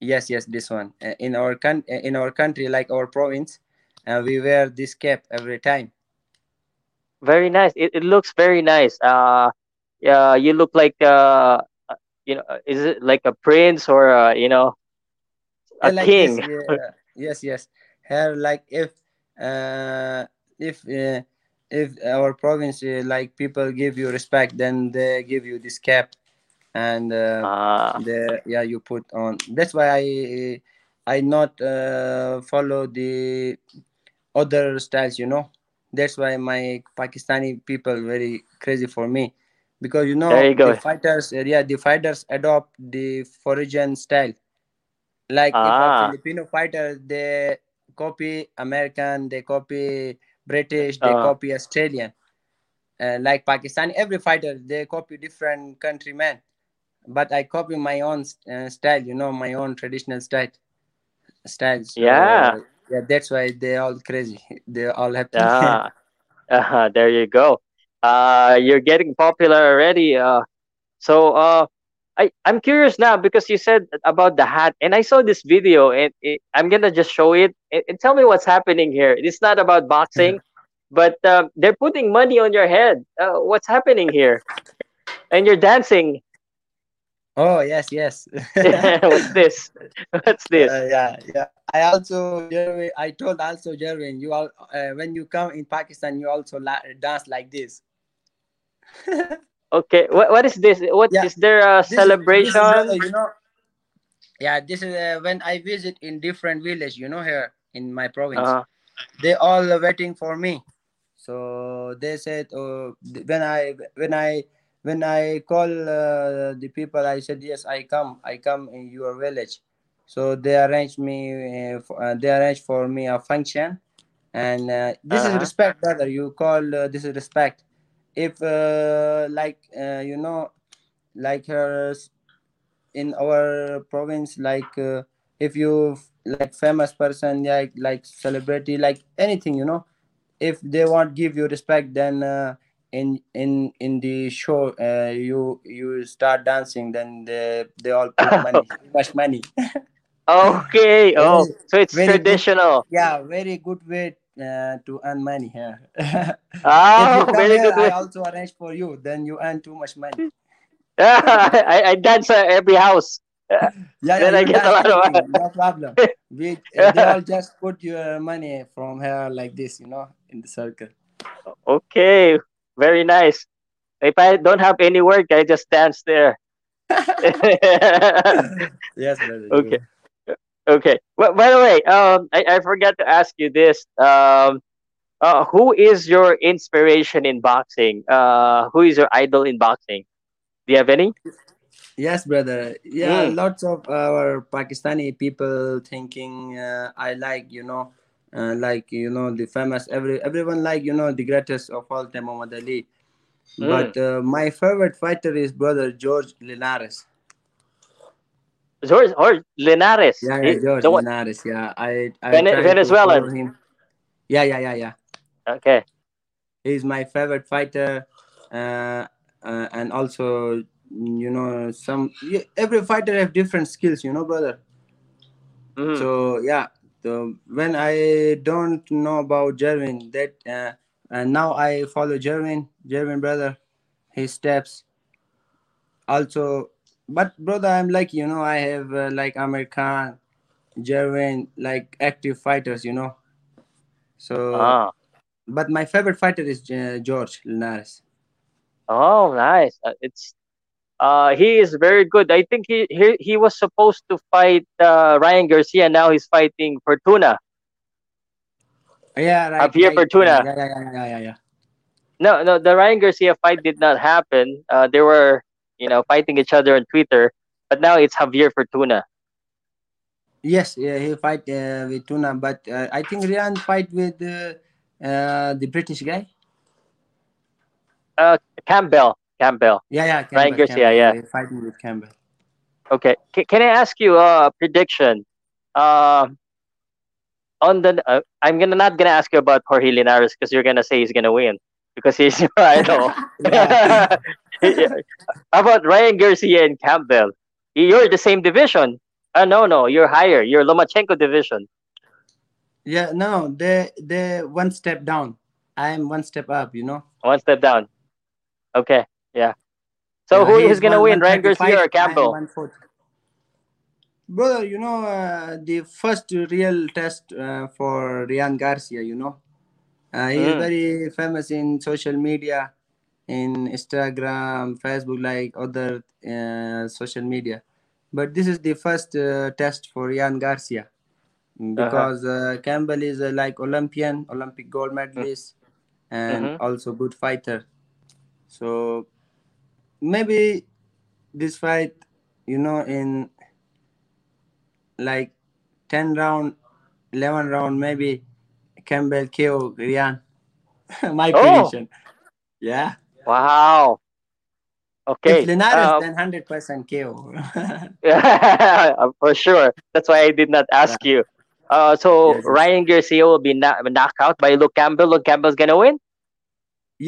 Speaker 3: Yes, yes, this one. Uh, in our coun- uh, in our country, like our province, uh, we wear this cap every time.
Speaker 2: Very nice. It, it looks very nice. Uh yeah, you look like uh uh, you know, is it like a prince or uh, you know, a
Speaker 3: like this,
Speaker 2: king?
Speaker 3: yeah, yes, yes. Hair like if uh, if uh, if our province uh, like people give you respect, then they give you this cap, and uh,
Speaker 2: Ah,
Speaker 3: the yeah you put on. That's why I I not uh, follow the other styles. You know, that's why my Pakistani people very crazy for me, because you know
Speaker 2: you
Speaker 3: the fighters uh, yeah the fighters adopt the foreign style like
Speaker 2: Ah,
Speaker 3: Filipino fighter they copy American, they copy British, they
Speaker 2: uh,
Speaker 3: copy Australian. Uh, like Pakistani, every fighter they copy different countrymen. But I copy my own uh, style, you know, my own traditional style. Styles. So
Speaker 2: yeah.
Speaker 3: yeah, that's why they're all crazy. They all happy.
Speaker 2: Ah, uh, there you go. Uh, you're getting popular already. Uh, so uh, I I'm curious now because you said about the hat, and I saw this video, and it, I'm gonna just show it and, and tell me what's happening here. It's not about boxing, but um, they're putting money on your head. Uh, what's happening here? And you're dancing.
Speaker 3: Oh yes, yes.
Speaker 2: what's this? What's this?
Speaker 3: Uh, yeah, yeah. I also, Jerwin, I told also Jerwin, you all uh, when you come in Pakistan, you also la- dance like this.
Speaker 2: Okay, what what is this? What is
Speaker 3: Yeah,
Speaker 2: there a
Speaker 3: this is this is
Speaker 2: celebration?
Speaker 3: you know. Yeah, this is uh, when I visit in different village, you know, here in my province.
Speaker 2: Uh,
Speaker 3: They all are waiting for me. So they said, oh, when I when I when I call uh, the people, I said yes, I come, I come in your village. So they arranged me, uh, for, uh, they arranged for me a function, and uh, this is
Speaker 2: uh-huh.
Speaker 3: respect, brother. You call uh, this is respect. If uh, like uh, you know, like her in our province like uh, if you like famous person like like celebrity like anything you know if they want give you respect then uh, in in in the show uh, you you start dancing then they they all put money much money
Speaker 2: Okay. Oh, so it's
Speaker 3: very good
Speaker 2: traditional.
Speaker 3: yeah very good way uh, to earn money here if
Speaker 2: Oh, very
Speaker 3: here
Speaker 2: good
Speaker 3: i
Speaker 2: way.
Speaker 3: also arrange for you then you earn too much money
Speaker 2: I, I dance at every house.
Speaker 3: Yeah, yeah,
Speaker 2: Then I
Speaker 3: you
Speaker 2: get a lot of
Speaker 3: anything, no problem. We uh, they all just put your money from here like this, you know, in the circle.
Speaker 2: Okay, very nice. If I don't have any work, I just dance there.
Speaker 3: yes, brother.
Speaker 2: okay, okay. Well, by the way, um, I, I forgot to ask you this. Um, uh, who is your inspiration in boxing? Uh, who is your idol in boxing? Do you have any?
Speaker 3: Yes, brother. Yeah,
Speaker 2: Mm.
Speaker 3: lots of our Pakistani people thinking uh, I like, you know, uh, like you know the famous every everyone like you know the greatest of all time Muhammad Ali.
Speaker 2: Mm.
Speaker 3: But uh, my favorite fighter is brother George Linares.
Speaker 2: George or Linares?
Speaker 3: Yeah, yeah, George
Speaker 2: the
Speaker 3: Linares. Yeah, I I
Speaker 2: Vene-
Speaker 3: try to follow
Speaker 2: Venezuelan.
Speaker 3: him. Yeah, yeah, yeah, yeah.
Speaker 2: Okay.
Speaker 3: he's my favorite fighter uh, uh, and also you know some every fighter have different skills you know brother
Speaker 2: Mhm.
Speaker 3: so yeah so when i don't know about jerwin that uh, and now i follow jerwin jerwin brother his steps also but brother i'm like you know i have uh, like amir khan jerwin like active fighters you know so
Speaker 2: Ah.
Speaker 3: but my favorite fighter is uh, george linares
Speaker 2: Oh, nice. Uh, it's uh he is very good. I think he he, he was supposed to fight uh, Ryan Garcia. Now he's fighting Fortuna.
Speaker 3: Yeah, right.
Speaker 2: Javier
Speaker 3: right.
Speaker 2: Fortuna.
Speaker 3: Yeah, yeah, yeah, yeah, yeah, yeah.
Speaker 2: No, no, the Ryan Garcia fight did not happen. Uh, they were you know fighting each other on Twitter, but now it's Javier Fortuna.
Speaker 3: Yes, yeah, he fight uh, with Tuna, but uh, I think Ryan fight with uh, uh, the British guy.
Speaker 2: Uh, Campbell, Campbell.
Speaker 3: Yeah, yeah,
Speaker 2: Ryan Garcia,
Speaker 3: Campbell.
Speaker 2: yeah.
Speaker 3: He fighting with Campbell.
Speaker 2: Okay, C- can I ask you a prediction? Uh, on the uh, I'm gonna not gonna ask you about Jorge Linares because you're gonna say he's gonna win because he's your idol.
Speaker 3: yeah.
Speaker 2: How about Ryan Garcia and Campbell? You're the same division. Uh, no, no, you're higher. You're Lomachenko division.
Speaker 3: yeah, no, they they one step down. I'm one step up. You know.
Speaker 2: One step down. Okay, yeah. So
Speaker 3: Yeah,
Speaker 2: who's gonna win, Ryan
Speaker 3: 135,
Speaker 2: Garcia or Campbell?
Speaker 3: Brother, you know uh, the first real test uh, for Ryan Garcia. You know, uh, he is
Speaker 2: Mm.
Speaker 3: very famous in social media, in Instagram, Facebook, like other uh, social media. But this is the first uh, test for Ryan Garcia
Speaker 2: Uh-huh.
Speaker 3: because uh, Campbell is uh, like Olympian, Olympic gold
Speaker 2: Mm.
Speaker 3: medalist, and
Speaker 2: Mhm.
Speaker 3: also good fighter. So maybe this fight, you know, in like 10 round, 11 round, maybe Campbell KO Ryan. My
Speaker 2: Oh.
Speaker 3: prediction. Yeah.
Speaker 2: Wow. Okay.
Speaker 3: If Linares,
Speaker 2: um,
Speaker 3: then 100% KO.
Speaker 2: Yeah, for sure. That's why I did not ask you. Uh, so
Speaker 3: Yes.
Speaker 2: Ryan Garcia will be kno- knocked out by Luke Campbell. Luke Campbell's gonna win.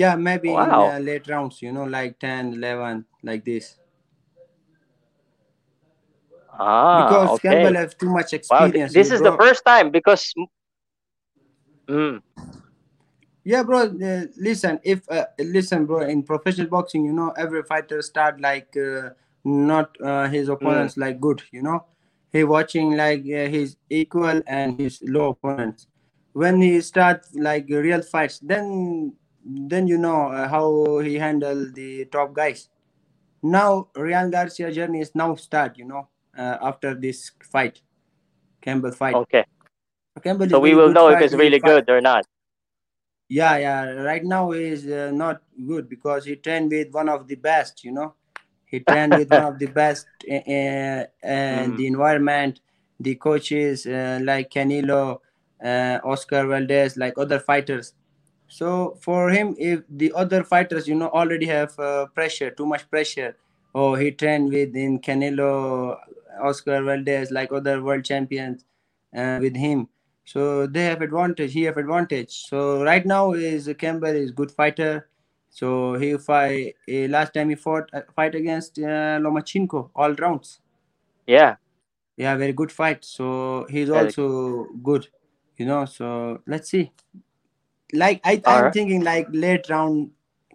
Speaker 3: Yeah, maybe
Speaker 2: Wow.
Speaker 3: in uh, late rounds, you know, like 10, 11, like this.
Speaker 2: Ah,
Speaker 3: Because
Speaker 2: okay.
Speaker 3: Campbell has too much
Speaker 2: Wow,
Speaker 3: experience.
Speaker 2: this
Speaker 3: you
Speaker 2: is the first time because. Mm,
Speaker 3: Yeah, bro. Uh, listen, if uh, listen, bro. In professional boxing, you know, every fighter start like uh, not uh, his opponents like good. You know, he watching like uh, his equal and his low opponents. When he start like real fights, then then you know uh, how he handled the top guys. Now Ryan Garcia journey is now start. You know uh, after this fight, Campbell fight.
Speaker 2: Okay.
Speaker 3: Campbell
Speaker 2: So we will know if it's really
Speaker 3: fight.
Speaker 2: good or not.
Speaker 3: Yeah, yeah. Right now is uh, not good because he trained with one of the best. You know, he trained with one of the best, uh, uh, and
Speaker 2: Mm.
Speaker 3: the environment, the coaches uh, like Canelo, uh, Oscar Valdez, like other fighters. So for him, if the other fighters, you know, already have uh, pressure, too much pressure. Oh, he trained with in Canelo, Oscar Valdez, like other world champions, uh, with him. So they have advantage. He have advantage. So right now is Campbell is good fighter. So he fight uh, last time he fought uh, fight against uh, Lomachenko all rounds.
Speaker 2: Yeah.
Speaker 3: Yeah, very good fight. So he's also good, you know. So let's see. Like I,
Speaker 2: All
Speaker 3: I'm
Speaker 2: right.
Speaker 3: thinking like late round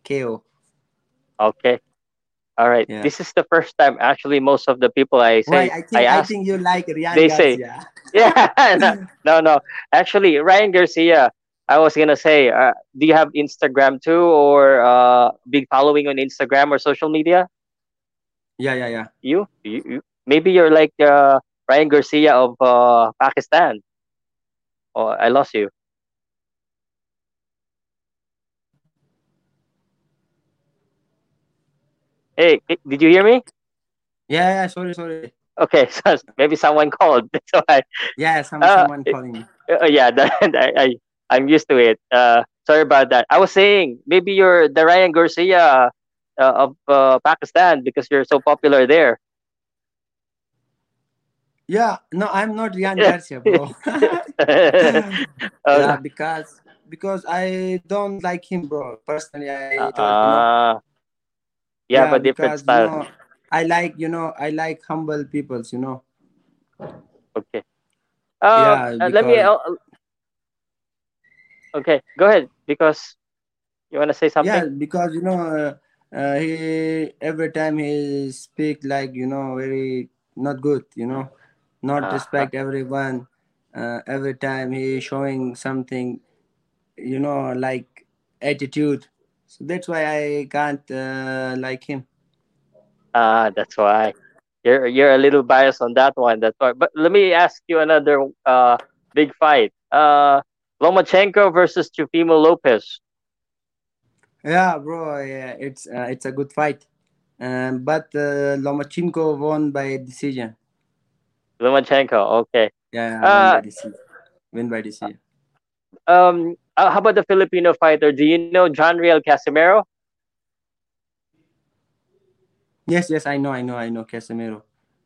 Speaker 3: KO.
Speaker 2: Okay. All right.
Speaker 3: Yeah.
Speaker 2: This is the first time actually most of the people I say
Speaker 3: Why? I think I,
Speaker 2: ask
Speaker 3: think you like Ryan
Speaker 2: they say-
Speaker 3: Garcia.
Speaker 2: Yeah. no, no, no. Actually, Ryan Garcia, I was gonna say, uh, do you have Instagram too, or uh, big following on Instagram or social media?
Speaker 3: Yeah, yeah, yeah.
Speaker 2: You, you, you maybe you're like uh, Ryan Garcia of uh, Pakistan. Oh, I lost you. Hey, did you hear me?
Speaker 3: Yeah, yeah. Sorry, sorry.
Speaker 2: Okay, so maybe someone called. That's why.
Speaker 3: Yeah, some,
Speaker 2: Uh,
Speaker 3: someone calling me.
Speaker 2: Uh, yeah, that, I, I I'm used to it. Uh, sorry about that. I was saying maybe you're the Ryan Garcia uh, of uh, Pakistan because you're so popular there.
Speaker 3: Yeah, no, I'm not Ryan Garcia, bro.
Speaker 2: Oh,
Speaker 3: yeah, because because I don't like him, bro. Personally, I
Speaker 2: uh,
Speaker 3: don't, you know.
Speaker 2: Uh, yeah, but different
Speaker 3: because,
Speaker 2: style.
Speaker 3: You know, I like you know I like humble peoples, you know.
Speaker 2: Okay. Um,
Speaker 3: Yeah,
Speaker 2: uh, let me.
Speaker 3: because-
Speaker 2: Uh, okay, go ahead because you want to say something.
Speaker 3: Yeah, because you know uh, uh, he every time he speak like you know very not good, you know, not
Speaker 2: Uh-huh.
Speaker 3: respect everyone. Uh, every time he showing something, you know, like attitude. So that's why I can't uh, like him.
Speaker 2: Ah, that's why. You're you're a little biased on that one. That's why. But let me ask you another uh big fight. Uh Lomachenko versus Teofimo Lopez.
Speaker 3: Yeah, bro. Yeah, it's uh, it's a good fight. Um, but uh, Lomachenko won by decision.
Speaker 2: Lomachenko, okay.
Speaker 3: Yeah, win
Speaker 2: Uh,
Speaker 3: by decision. Win by decision.
Speaker 2: Um uh, how about the Filipino fighter? Do you know John Riel Casimero?
Speaker 3: Yes, yes, I know, I know, I know Casimero.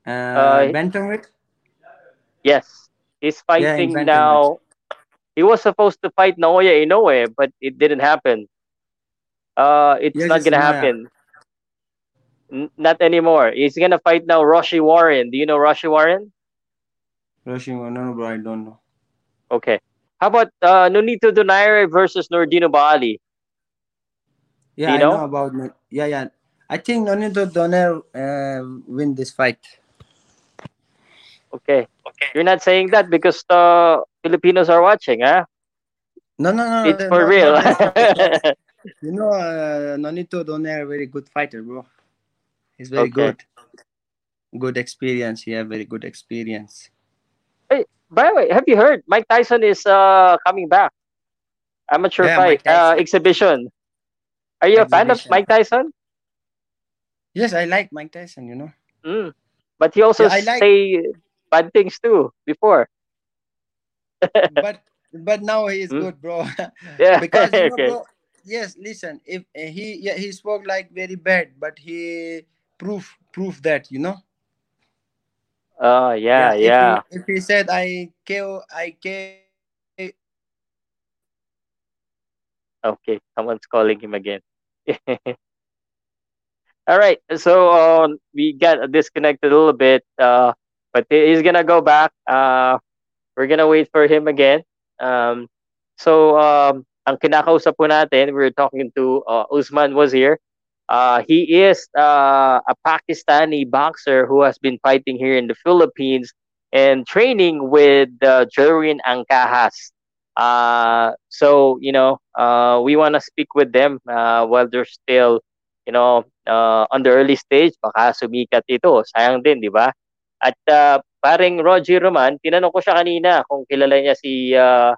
Speaker 3: Uh,
Speaker 2: Uh,
Speaker 3: bantamweight.
Speaker 2: Yes. He's fighting
Speaker 3: bantamweight.
Speaker 2: now. He was supposed to fight Naoya Inoue, but it didn't happen. Uh it's
Speaker 3: Yes,
Speaker 2: not gonna happen. N- not anymore. He's gonna fight now Rau'shee Warren. Do you know Rau'shee Warren?
Speaker 3: Rushing, Warren? no, bro, I don't know.
Speaker 2: Okay. How about uh, Nonito Donaire versus Nordine Oubaali?
Speaker 3: Yeah,
Speaker 2: Do you
Speaker 3: I
Speaker 2: know?
Speaker 3: know about. Yeah, yeah. I think Nonito Donaire uh, win this fight.
Speaker 2: Okay. okay. You're not saying that because the Filipinos are watching, huh?
Speaker 3: No, no, no.
Speaker 2: It's
Speaker 3: no,
Speaker 2: for
Speaker 3: no,
Speaker 2: real.
Speaker 3: not that. you know, uh, Nonito Donaire, very good fighter, bro. He's very
Speaker 2: Okay.
Speaker 3: good. Good experience. He have very good experience.
Speaker 2: By the way, have you heard Mike Tyson is uh coming back? Amateur
Speaker 3: Yeah,
Speaker 2: fight uh, exhibition. Are you a fan of Mike Tyson?
Speaker 3: Yes, I like Mike Tyson. You know.
Speaker 2: Mm. But he also
Speaker 3: Yeah, like-
Speaker 2: say bad things too before.
Speaker 3: but but now he is
Speaker 2: Hmm?
Speaker 3: good, bro.
Speaker 2: Yeah.
Speaker 3: because you know,
Speaker 2: okay.
Speaker 3: bro, yes listen if uh, he yeah, he spoke like very bad but he proof proof that you know
Speaker 2: Oh yeah,
Speaker 3: if
Speaker 2: yeah.
Speaker 3: he, if he said i kill i kill
Speaker 2: Okay, someone's calling him again. All right, so um, we got disconnected a little bit, uh, but he's gonna go back. Uh, we're gonna wait for him again. Um, so um, ang kinakausap po natin, we were talking to uh, Usman Wazeer. Uh, he is uh, a Pakistani boxer who has been fighting here in the Philippines and training with uh, Jerwin Ancajas. Uh, so you know, uh, we want to speak with them uh, while they're still, you know, uh, on the early stage. Baka sumikat ito. Sayang din, di ba? At uh, paring Roger Roman, tinanong ko siya kanina kung kilala niya si uh,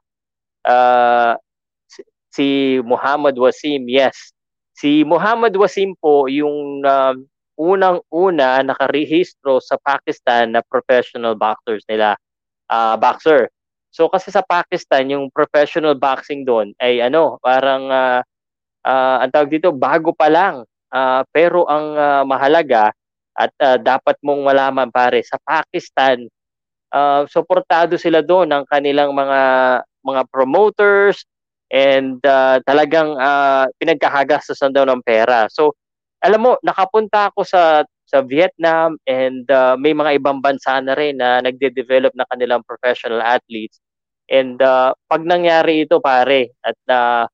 Speaker 2: si Muhammad Wasim. Yes. Si Muhammad Wasim po yung uh, unang-una nakarehistro sa Pakistan na professional boxers nila. Uh, boxer. So kasi sa Pakistan, yung professional boxing doon ay ano, parang uh, uh, ang tawag dito, bago pa lang. Uh, pero ang uh, mahalaga at uh, dapat mong malaman pare, sa Pakistan, uh, suportado sila doon ng kanilang mga mga promoters and uh, talagang uh, pinagkakagastosan daw ng pera. So, alam mo, nakapunta ako sa sa Vietnam and uh, may mga ibang bansa na rin na nagde-develop na kanilang professional athletes. And uh, pag nangyari ito pare at na uh,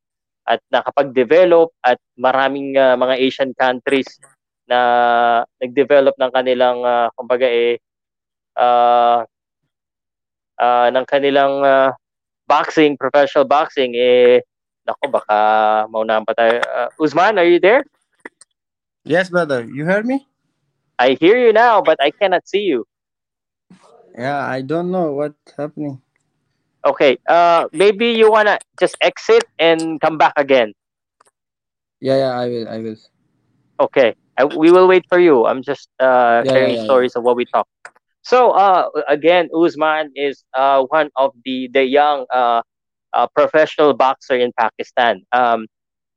Speaker 2: at nakapag-develop at maraming uh, mga Asian countries na nag-develop ng kanilang uh, kumbaga eh uh, uh, ng kanilang uh, boxing, professional boxing eh nako baka maunahan pa tayo. Uh, Usman, are you there?
Speaker 3: Yes, brother. You heard me?
Speaker 2: I hear you now, but I cannot see you.
Speaker 3: Yeah, I don't know what's happening.
Speaker 2: Okay, uh, maybe you wanna just exit and come back again.
Speaker 3: Yeah, yeah, I will, I will.
Speaker 2: Okay, I, we will wait for you. I'm just uh, yeah, sharing yeah, yeah, stories of what we talk. So, uh, again, Usman is uh, one of the the young uh, uh, professional boxer in Pakistan. Um,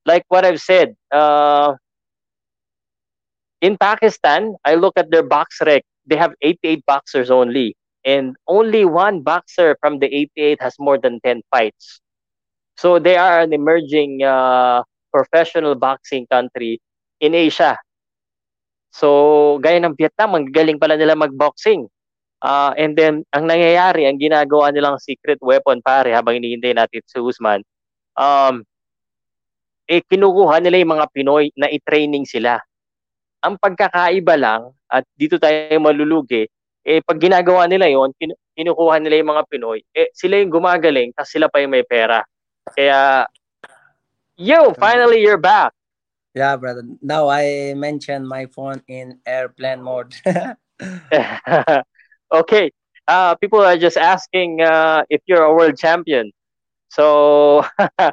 Speaker 2: like what I've said, uh, in Pakistan, I look at their BoxRec. They have 88 boxers only, and only one boxer from the 88 has more than 10 fights. So they are an emerging uh, professional boxing country in Asia. So, gaya ng Vietnam, ang galing pala nila mag-boxing. Uh, and then, ang nangyayari, ang ginagawa nilang secret weapon, pare, habang hinihintay natin si Usman, um, eh, kinukuha nila yung mga Pinoy na i-training sila. Ang pagkakaiba lang, at dito tayo malulugi, eh, pag ginagawa nila yon kinukuha nila yung mga Pinoy, eh, sila yung gumagaling, tapos sila pa yung may pera. Kaya, yo, finally you're back.
Speaker 3: Yeah, brother. Now I mentioned my phone in airplane mode.
Speaker 2: okay. Uh, people are just asking uh, if you're a world champion. So uh,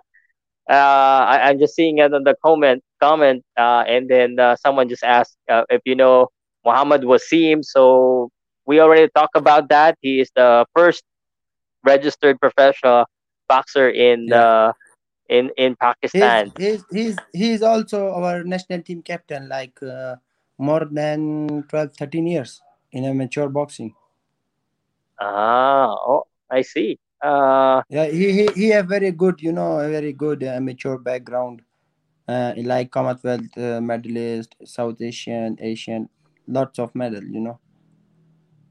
Speaker 2: I, am just seeing it on the comment comment, uh, and then uh, someone just asked uh, if you know Muhammad Wasim. So we already talked about that. He is the first registered professional boxer in yeah. in in Pakistan.
Speaker 3: He's, he's, he's also our national team captain, like uh, more than 12, 13 years in amateur boxing.
Speaker 2: Ah, oh, I see. Uh,
Speaker 3: yeah, he, he he have very good, you know, a very good amateur background, uh, like Commonwealth uh, medalist, South Asian, Asian, lots of medal, you know.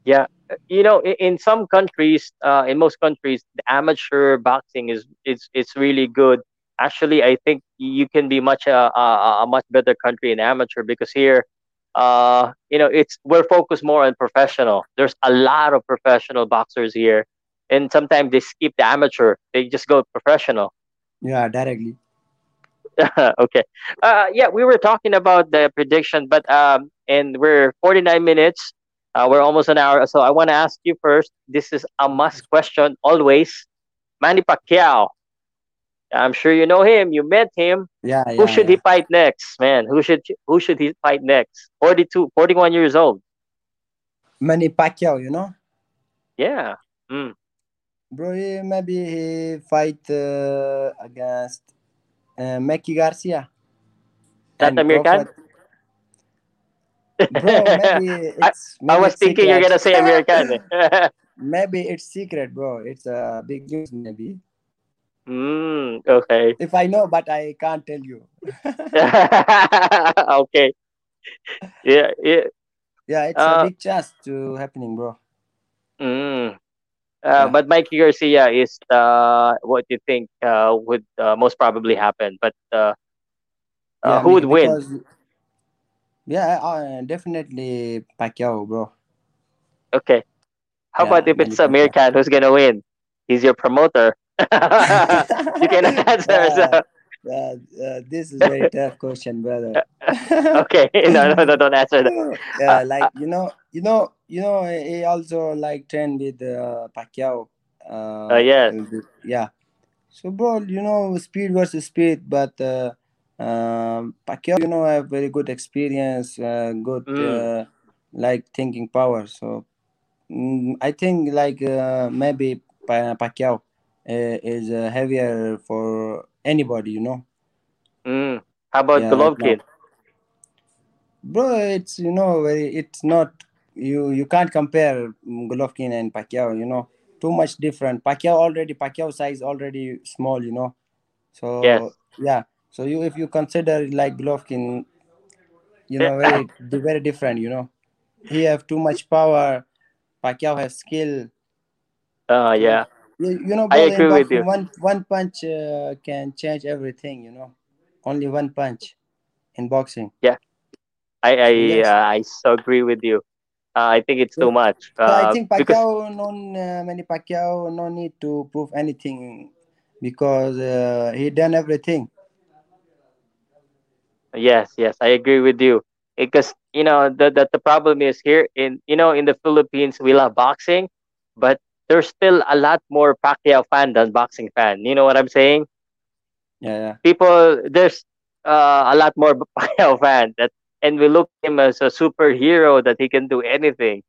Speaker 2: Yeah, you know, in, in some countries, uh, in most countries, the amateur boxing is is it's really good. Actually, I think you can be much a, uh, a, a much better country in amateur because here, uh, you know, it's we're focused more on professional. There's a lot of professional boxers here, and sometimes they skip the amateur. They just go professional.
Speaker 3: Yeah, directly.
Speaker 2: okay. Uh, yeah, we were talking about the prediction, but um, and we're 49 minutes. Uh, we're almost an hour, so I want to ask you first. This is a must question always. Manny Pacquiao. I'm sure you know him. You met him.
Speaker 3: Yeah.
Speaker 2: Who
Speaker 3: yeah,
Speaker 2: should
Speaker 3: yeah.
Speaker 2: he fight next, man? Who should who should he fight next? 42, 41 years old.
Speaker 3: Manny Pacquiao, you know.
Speaker 2: Yeah. Mm.
Speaker 3: Bro, he, maybe he fight uh, against uh, Mikey Garcia.
Speaker 2: That Amir Khan?
Speaker 3: Bro, maybe it's.
Speaker 2: Maybe I was thinking secret. you're gonna say American.
Speaker 3: maybe it's secret, bro. It's a uh, big news, maybe.
Speaker 2: Mm, okay.
Speaker 3: If I know, but I can't tell you.
Speaker 2: okay. Yeah, yeah.
Speaker 3: Yeah, it's uh, a big chance to happening, bro.
Speaker 2: Mm. Uh, yeah. But Mikey Garcia is uh, what you think uh, would uh, most probably happen. But uh, yeah, who would because, win?
Speaker 3: Yeah, uh, definitely Pacquiao, bro.
Speaker 2: Okay. How yeah, about if it's Amir Khan who's gonna win? He's your promoter. you cannot answer. So.
Speaker 3: Uh, uh, this is a very tough question, brother.
Speaker 2: okay, no, no, no, don't answer that.
Speaker 3: yeah,
Speaker 2: Uh,
Speaker 3: like you know, you know, you know, he also like trained with uh, Pacquiao. Uh,
Speaker 2: Uh, yes.
Speaker 3: yeah. So, bro, you know, speed versus speed, but uh, um, Pacquiao, you know, have very good experience, uh, good
Speaker 2: Mm.
Speaker 3: uh, like thinking power. So, mm, I think like uh, maybe Pa- Pacquiao uh, is uh, heavier for anybody, you know.
Speaker 2: Mm. How about
Speaker 3: Yeah,
Speaker 2: Golovkin?
Speaker 3: bro it's you know very it's not you you can't compare Golovkin and Pacquiao you know? Too much different. Pacquiao already Pacquiao size already small you know? So
Speaker 2: Yes.
Speaker 3: yeah. So you if you consider like Golovkin you know very very different you know? He have too much power. Pacquiao has skill.
Speaker 2: Uh, yeah,
Speaker 3: you, know
Speaker 2: I agree with you.
Speaker 3: one one punch uh, can change everything you know only one punch in boxing Yeah,
Speaker 2: I I
Speaker 3: yes
Speaker 2: uh, I so agree with you. Uh, I think it's too much.
Speaker 3: So I
Speaker 2: Uh,
Speaker 3: think
Speaker 2: because
Speaker 3: Pacquiao, no, uh, Manny Pacquiao, no need to prove anything because uh, he done everything.
Speaker 2: yes, yes, I agree with you. Because you know the, the the problem is here in you know in the Philippines we love boxing, but there's still a lot more Pacquiao fan than boxing fan. You know what I'm saying?
Speaker 3: Yeah, yeah.
Speaker 2: People there's uh, a lot more Pacquiao fan that and we look at him as a superhero that he can do anything.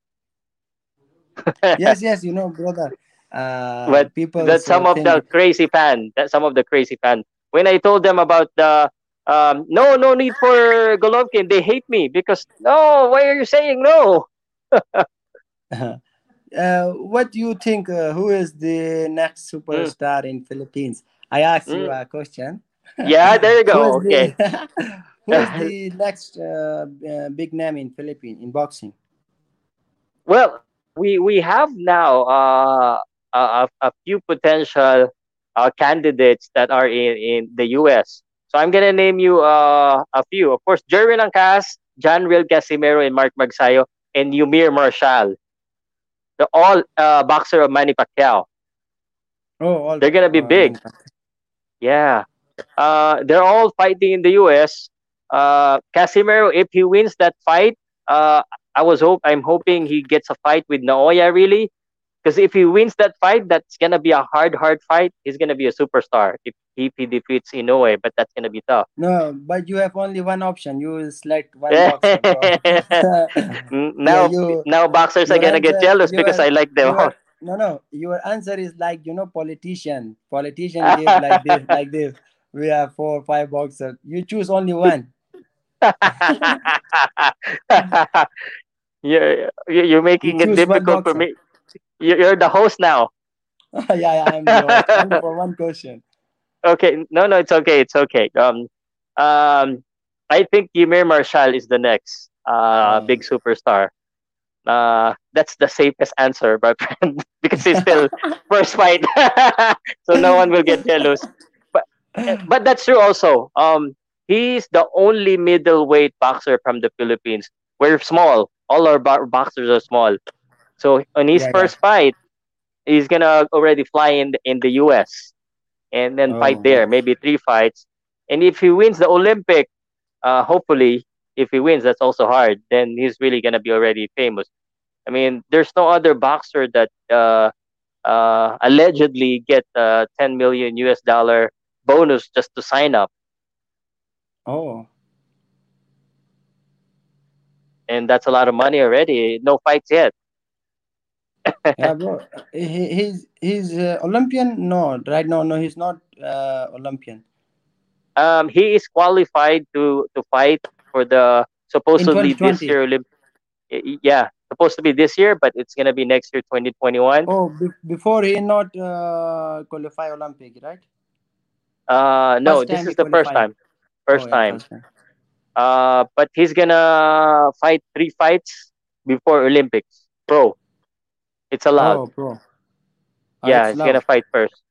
Speaker 3: Yes, yes. You know, brother. Uh,
Speaker 2: but
Speaker 3: people
Speaker 2: that some of the crazy fan that some of the crazy fan when i told them about the um no no need for golovkin they hate me because no why are you saying no
Speaker 3: uh, what do you think? Uh, who is the next
Speaker 2: Mm,
Speaker 3: superstar in Philippines? I asked you
Speaker 2: mm.
Speaker 3: a question.
Speaker 2: yeah there you go
Speaker 3: is
Speaker 2: okay
Speaker 3: the who is the next uh, uh, big name in Philippines in boxing?
Speaker 2: well we we have now uh a, a few potential uh, candidates that are in in the us so i'm gonna name you uh a few of course jerwin Ancajas, john riel casimero and mark magsayo and eumir marcial the all uh, boxer of manny pacquiao
Speaker 3: Oh, all
Speaker 2: they're gonna be
Speaker 3: uh,
Speaker 2: big Yeah. Uh, they're all fighting in the U.S. Uh, Casimero, if he wins that fight, uh, I was hope I'm hoping he gets a fight with Naoya really, because if he wins that fight, that's gonna be a hard, hard fight. He's gonna be a superstar if, if he defeats Inoue, but that's gonna be tough.
Speaker 3: No, but you have only one option. You will select one boxer, bro.
Speaker 2: N-
Speaker 3: yeah,
Speaker 2: now,
Speaker 3: you
Speaker 2: now boxers are gonna get jealous because I like them.
Speaker 3: no no your answer is like you know politician. Politician give like this like this. We have four or five boxers. You choose only one.
Speaker 2: you're, you're you're
Speaker 3: You
Speaker 2: making it difficult for me. You're you're the host now.
Speaker 3: yeah, yeah, I'm the host. Only for one question.
Speaker 2: Okay, no, no, it's okay, it's okay. Um, um, I think Eumir Marcial is the next uh
Speaker 3: Uh,
Speaker 2: big superstar. Uh, that's the safest answer, my friend, because he's still first fight, so no one will get jealous. But but that's true also. Um, he's the only middleweight boxer from the Philippines. We're small. All our bo- boxers are small. So on his
Speaker 3: yeah, yeah.
Speaker 2: first fight, he's gonna already fly in the, in the U.S. and then
Speaker 3: Oh,
Speaker 2: fight there, maybe three fights. And if he wins the Olympic, uh, hopefully, if he wins, that's also hard. Then he's really gonna be already famous. I mean, there's no other boxer that uh, uh, allegedly get uh, 10 million US dollar bonus just to sign up,
Speaker 3: oh,
Speaker 2: and that's a lot of money already. No fights yet.
Speaker 3: Yeah, bro. He, he's he's uh, Olympian. No, right now, no, he's not uh, Olympian.
Speaker 2: Um, he is qualified to to fight for the supposedly this year Olymp. Yeah, supposed to be this year, but it's gonna be next year, 2021.
Speaker 3: Oh, be- before he not uh, qualify Olympic, right?
Speaker 2: Uh, no, this is
Speaker 3: he
Speaker 2: the first time. First
Speaker 3: oh, yeah,
Speaker 2: time.
Speaker 3: first time.
Speaker 2: Uh, but he's gonna fight three fights before Olympics. Pro, it's allowed.
Speaker 3: Oh, bro. Oh,
Speaker 2: yeah,
Speaker 3: it's
Speaker 2: he's gonna fight first.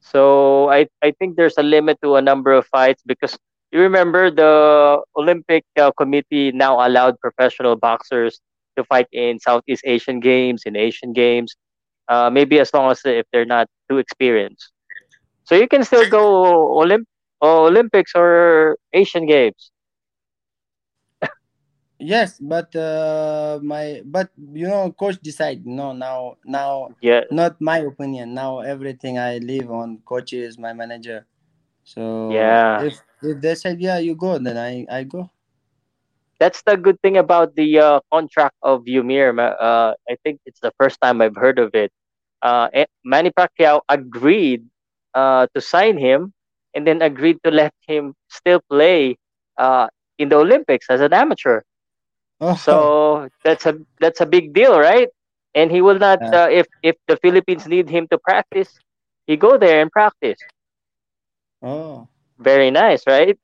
Speaker 2: So I I think there's a limit to a number of fights because you remember the Olympic uh, committee now allowed professional boxers to fight in Southeast Asian games, in Asian games. Uh, maybe as long as if they're not too experienced. So you can still go Olymp- Olympics or Asian Games.
Speaker 3: Yes, but uh, my but you know, coach decide. No, now now
Speaker 2: Yeah.
Speaker 3: not my opinion. Now everything I live on. Coach is my manager. So
Speaker 2: Yeah.
Speaker 3: if if they said yeah, you go, then I I go.
Speaker 2: That's the good thing about the uh, contract of Eumir. ma- Uh, I think it's the first time I've heard of it. Uh, eh, Manny Pacquiao agreed uh, to sign him and then agreed to let him still play uh, in the Olympics as an amateur.
Speaker 3: Oh,
Speaker 2: So that's a that's a big deal, right? And he will not
Speaker 3: Yeah.
Speaker 2: uh, if if the Philippines need him to practice, he go there and practice.
Speaker 3: oh,
Speaker 2: Very nice, right?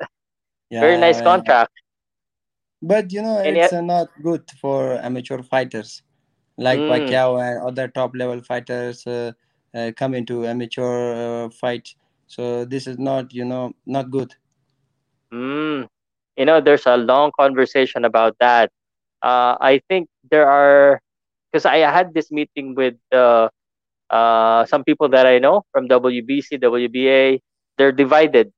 Speaker 3: yeah.
Speaker 2: Very nice contract.
Speaker 3: But you know,
Speaker 2: And
Speaker 3: it's
Speaker 2: yet-
Speaker 3: not good for amateur fighters like
Speaker 2: Mm.
Speaker 3: Pacquiao and other top level fighters uh, uh, come into amateur uh, fight. So this is not, you know, not good.
Speaker 2: Mm. You know, there's a long conversation about that. Uh, I think there are because I had this meeting with uh, uh, some people that I know from WBC, WBA. They're divided.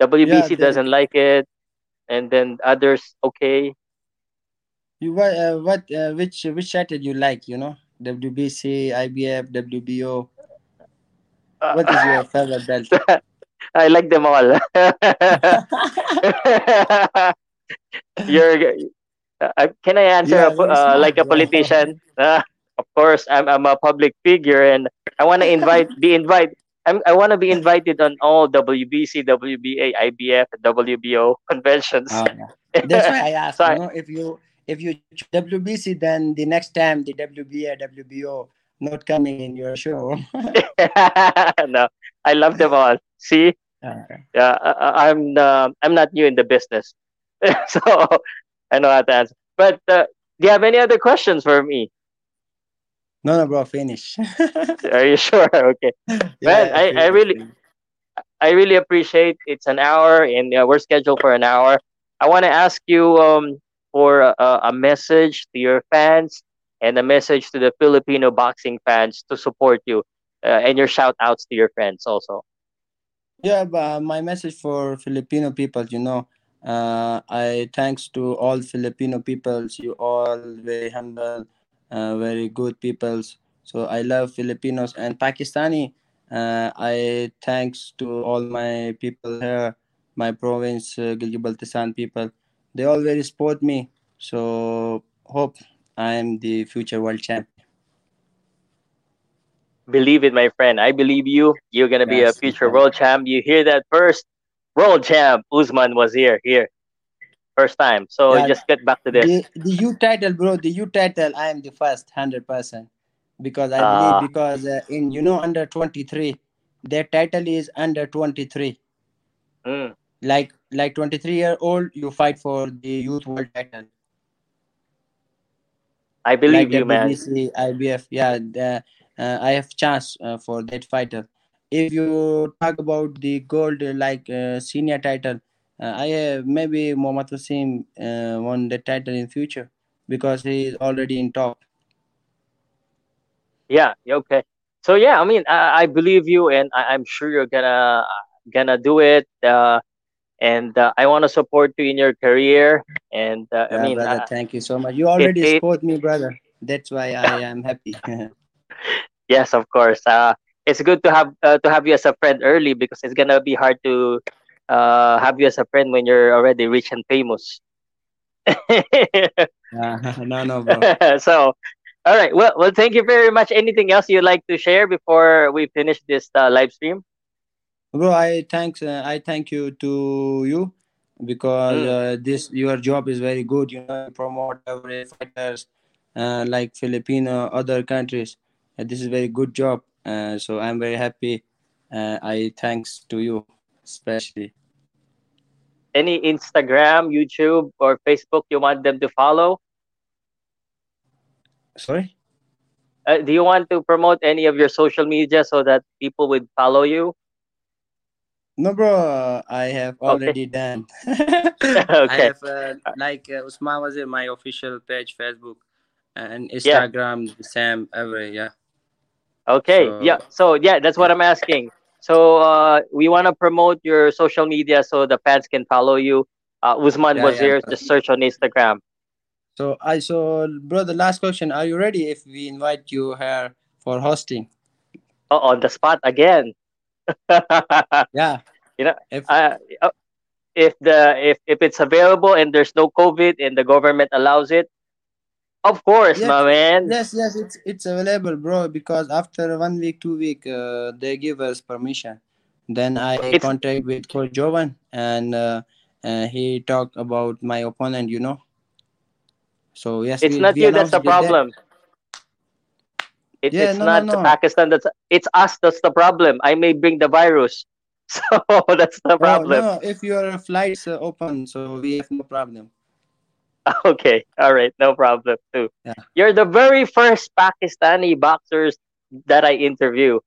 Speaker 2: WBC
Speaker 3: they-
Speaker 2: doesn't like it, and then others okay.
Speaker 3: You what? Uh, what? Uh, which which title you like? You know, WBC, IBF, WBO. What is your favorite belt?
Speaker 2: I like them all. You're. Uh, can I answer
Speaker 3: Yeah,
Speaker 2: a uh, like a politician? Uh, of course, I'm I'm a public figure, and I want to invite be invite. I'm, I want to be invited on all WBC, WBA, IBF, WBO conventions.
Speaker 3: Oh, yeah. That's why I asked.
Speaker 2: So
Speaker 3: You know, if you if you WBC, then the next time the WBA, WBO not coming in your show.
Speaker 2: no, I love them all. See,
Speaker 3: Uh,
Speaker 2: yeah, I, I- I'm uh, I'm not new in the business, so I know how to answer. But uh, do you have any other questions for me?
Speaker 3: no, no, bro, finish.
Speaker 2: Are you sure? Okay. Man, I- I really- I really appreciate it's an hour and uh, we're scheduled for an hour. I want to ask you um, for a, a message to your fans and a message to the Filipino boxing fans to support you uh, and your shout outs to your friends also.
Speaker 3: Yeah, but my message for Filipino people, you know, uh, I thanks to all Filipino peoples. You all very humble, uh, very good peoples. So I love Filipinos and Pakistani. Uh, I thanks to all my people here, my province, uh, Gilgit-Baltistan people. They all very support me. So hope I am the future world champion.
Speaker 2: Believe it, my friend. I believe you. You're going to be a future world champ. You hear that first? World champ. Usman Wazeer, here. First time. So
Speaker 3: Yeah.
Speaker 2: just get back to this.
Speaker 3: The, the U title, bro. The U title. I am the first, hundred percent, because I
Speaker 2: Ah.
Speaker 3: believe because uh, in you know under twenty three, their title is under twenty three.
Speaker 2: Mm.
Speaker 3: Like like twenty three year old, you fight for the youth world title.
Speaker 2: I believe
Speaker 3: like
Speaker 2: you, man.
Speaker 3: WBC, IBF. Yeah, the, uh, I have chance uh, for that fighter. If you talk about the gold like uh, senior title, uh, I uh, maybe Mohammad Wasim uh, won the title in future because he is already in top.
Speaker 2: Yeah, yeah, okay. So yeah, I mean, I, I believe you, and I, I'm sure you're gonna gonna do it. Uh, and uh, I want to support you in your career. And uh, I mean,
Speaker 3: brother, thank you so much. You already
Speaker 2: it-
Speaker 3: support me, brother. That's why I am happy.
Speaker 2: yes, of course. Uh, it's good to have uh, to have you as a friend early because it's gonna be hard to uh, have you as a friend when you're already rich and famous.
Speaker 3: Uh, no, no, bro.
Speaker 2: so, all right. Well, well, thank you very much. Anything else you'd like to share before we finish this uh, live stream?
Speaker 3: Bro, I thanks uh, I thank you to you because
Speaker 2: Mm.
Speaker 3: uh, this your job is very good. You know, promote every fighters uh, like Filipino, other countries. Uh, this is very good job. Uh, so I'm very happy. Uh, I thanks to you especially.
Speaker 2: Any Instagram, YouTube, or Facebook you want them to follow?
Speaker 3: Sorry.
Speaker 2: Uh, do you want to promote any of your social media so that people would follow you?
Speaker 3: No, bro. uh, I have already done. okay. I
Speaker 2: Okay.
Speaker 3: have uh, like uh, Usman Wazeer, my official page, Facebook, and Instagram, Sam, every yeah.
Speaker 2: Okay.
Speaker 3: So
Speaker 2: Yeah. So yeah, that's what I'm asking. So uh, we want to promote your social media so the fans can follow you. Uh, Usman
Speaker 3: yeah,
Speaker 2: was
Speaker 3: yeah.
Speaker 2: here. Just search on Instagram.
Speaker 3: So I so bro, the last question: Are you ready if we invite you here for hosting?
Speaker 2: Oh, on the spot again.
Speaker 3: Yeah.
Speaker 2: you know,
Speaker 3: If
Speaker 2: uh, uh, if the if if it's available and there's no COVID and the government allows it, of course,
Speaker 3: yes,
Speaker 2: my man.
Speaker 3: yes, yes, it's it's available, bro. Because after one week, two week, uh, they give us permission. Then I
Speaker 2: It's
Speaker 3: contact with Coach Joven, and uh, uh, he talked about my opponent. You know. So yes,
Speaker 2: it's
Speaker 3: we
Speaker 2: not
Speaker 3: we
Speaker 2: you that's the problem. It,
Speaker 3: Yeah,
Speaker 2: it's
Speaker 3: no, no,
Speaker 2: not the
Speaker 3: no.
Speaker 2: Pakistan that's it's us that's the problem. I may bring the virus, so that's the
Speaker 3: Oh
Speaker 2: problem.
Speaker 3: no, if your flights uh, open, so we have no problem.
Speaker 2: Okay, all right, no problem too.
Speaker 3: Yeah.
Speaker 2: You're the very first Pakistani boxers that I interview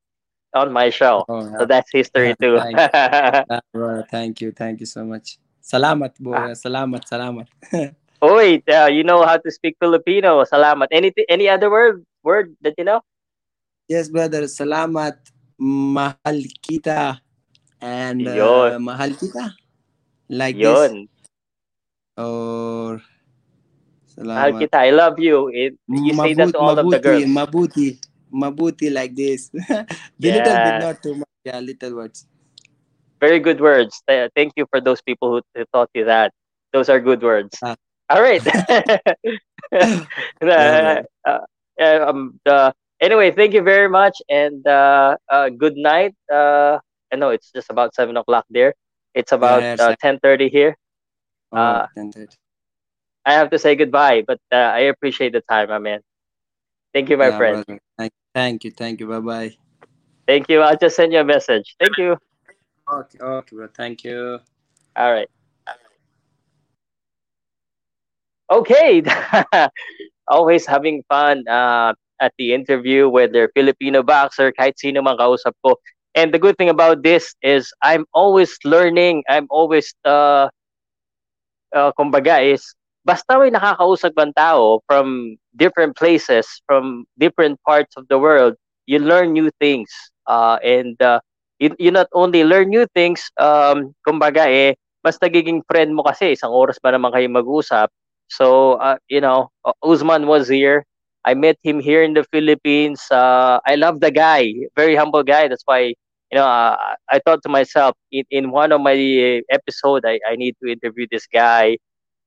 Speaker 2: on my show,
Speaker 3: Oh
Speaker 2: so that's history too.
Speaker 3: thank you, yeah, bro. Thank you, thank you so much. Salamat,
Speaker 2: Ah,
Speaker 3: boy. Salamat, salamat.
Speaker 2: Oi, uh, you know how to speak Filipino. Salamat. Any any other word word that you know?
Speaker 3: yes, brother. Salamat, mahal kita, and
Speaker 2: Yon,
Speaker 3: uh, mahal kita, like this, or salamat.
Speaker 2: kita. I love you. It, you say that to all of the
Speaker 3: mabuti,
Speaker 2: girls.
Speaker 3: mabuti, mabuti, like this. the little bit,
Speaker 2: Yeah,
Speaker 3: not too much. Yeah, little words.
Speaker 2: very good words. Thank you for those people who, who taught you that. Those are good words.
Speaker 3: Ah.
Speaker 2: All right.
Speaker 3: yeah,
Speaker 2: Uh,
Speaker 3: brother.
Speaker 2: uh, um, anyway, thank you very much, and uh, uh, good night. Uh, I know it's just about seven o'clock there. It's about
Speaker 3: yeah,
Speaker 2: uh, ten thirty here.
Speaker 3: Oh,
Speaker 2: Uh,
Speaker 3: then that.
Speaker 2: I have to say goodbye, but uh, I appreciate the time, my man. Thank you, my
Speaker 3: Yeah,
Speaker 2: friend.
Speaker 3: brother. Thank, thank you, thank you. Bye bye.
Speaker 2: Thank you. I'll just send you a message. Thank you.
Speaker 3: Okay, okay, bro. Thank you.
Speaker 2: All right. Okay. Always having fun uh, at the interview, with whether Filipino boxer, kahit sino mang kausap ko. And the good thing about this is I'm always learning. I'm always, uh, uh, kumbaga is, basta may nakakausap ng tao from different places, from different parts of the world, you learn new things. Uh, and uh, you, you not only learn new things, um, kumbaga eh, mas nagiging friend mo kasi isang oras ba naman kayo mag-usap. So, uh, you know, Usman was here. I met him here in the Philippines. Uh, I love the guy, very humble guy. That's why, you know, uh, I thought to myself in, in one of my episode, I, I need to interview this guy.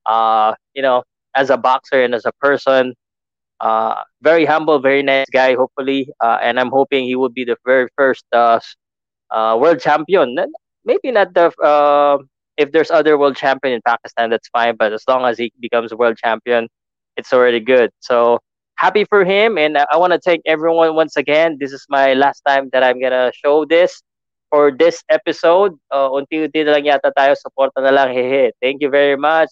Speaker 2: Uh, you know, as a boxer and as a person, uh, very humble, very nice guy. Hopefully, uh, and I'm hoping he will be the very first uh, uh, world champion. Maybe not the uh, if there's other world champion in Pakistan, that's fine. But as long as he becomes world champion, it's already good. So happy for him, and I, want to thank everyone once again. This is my last time that I'm gonna show this for this episode. Uh, unti-unti lang yata tayo. Suporta na lang. Hehe. Thank you very much.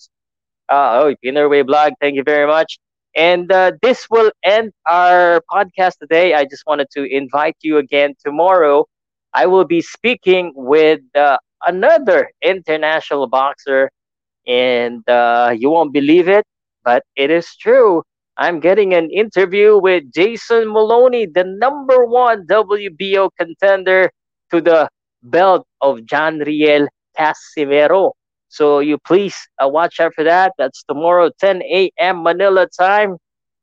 Speaker 2: Uh, oh, Pinnerway Blog, thank you very much. And uh, this will end our podcast today. I just wanted to invite you again tomorrow. I will be speaking with uh, another international boxer, and uh, you won't believe it, but it is true. I'm getting an interview with Jason Moloney, the number one WBO contender to the belt of John Riel Casimero. So you please uh, watch out for that. That's tomorrow, 10 a.m. Manila time.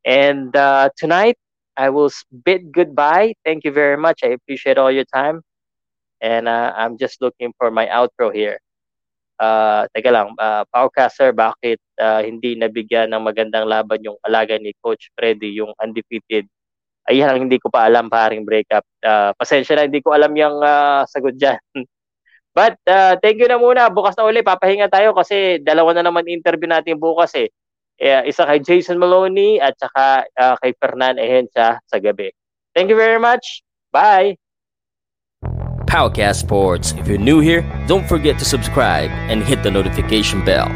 Speaker 2: And uh, tonight, I will bid goodbye. Thank you very much. I appreciate all your time. And uh, I'm just looking for my outro here. Uh, teka lang, uh, Paucaster, bakit uh, hindi nabigyan ng magandang laban yung alaga ni Coach Freddy, yung undefeated? Ayan hindi ko pa alam, paring breakup. Uh, pasensya na, hindi ko alam yung uh, sagot dyan. But uh, thank you na muna. Bukas na uli, papahinga tayo kasi dalawa na naman interview natin bukas eh. Eh, isa kay Jason Maloney at saka uh, kay Fernan Ehencia sa gabi. Thank you very much. Bye!
Speaker 1: Powercast Sports. If you're new here, don't forget to subscribe and hit the notification bell.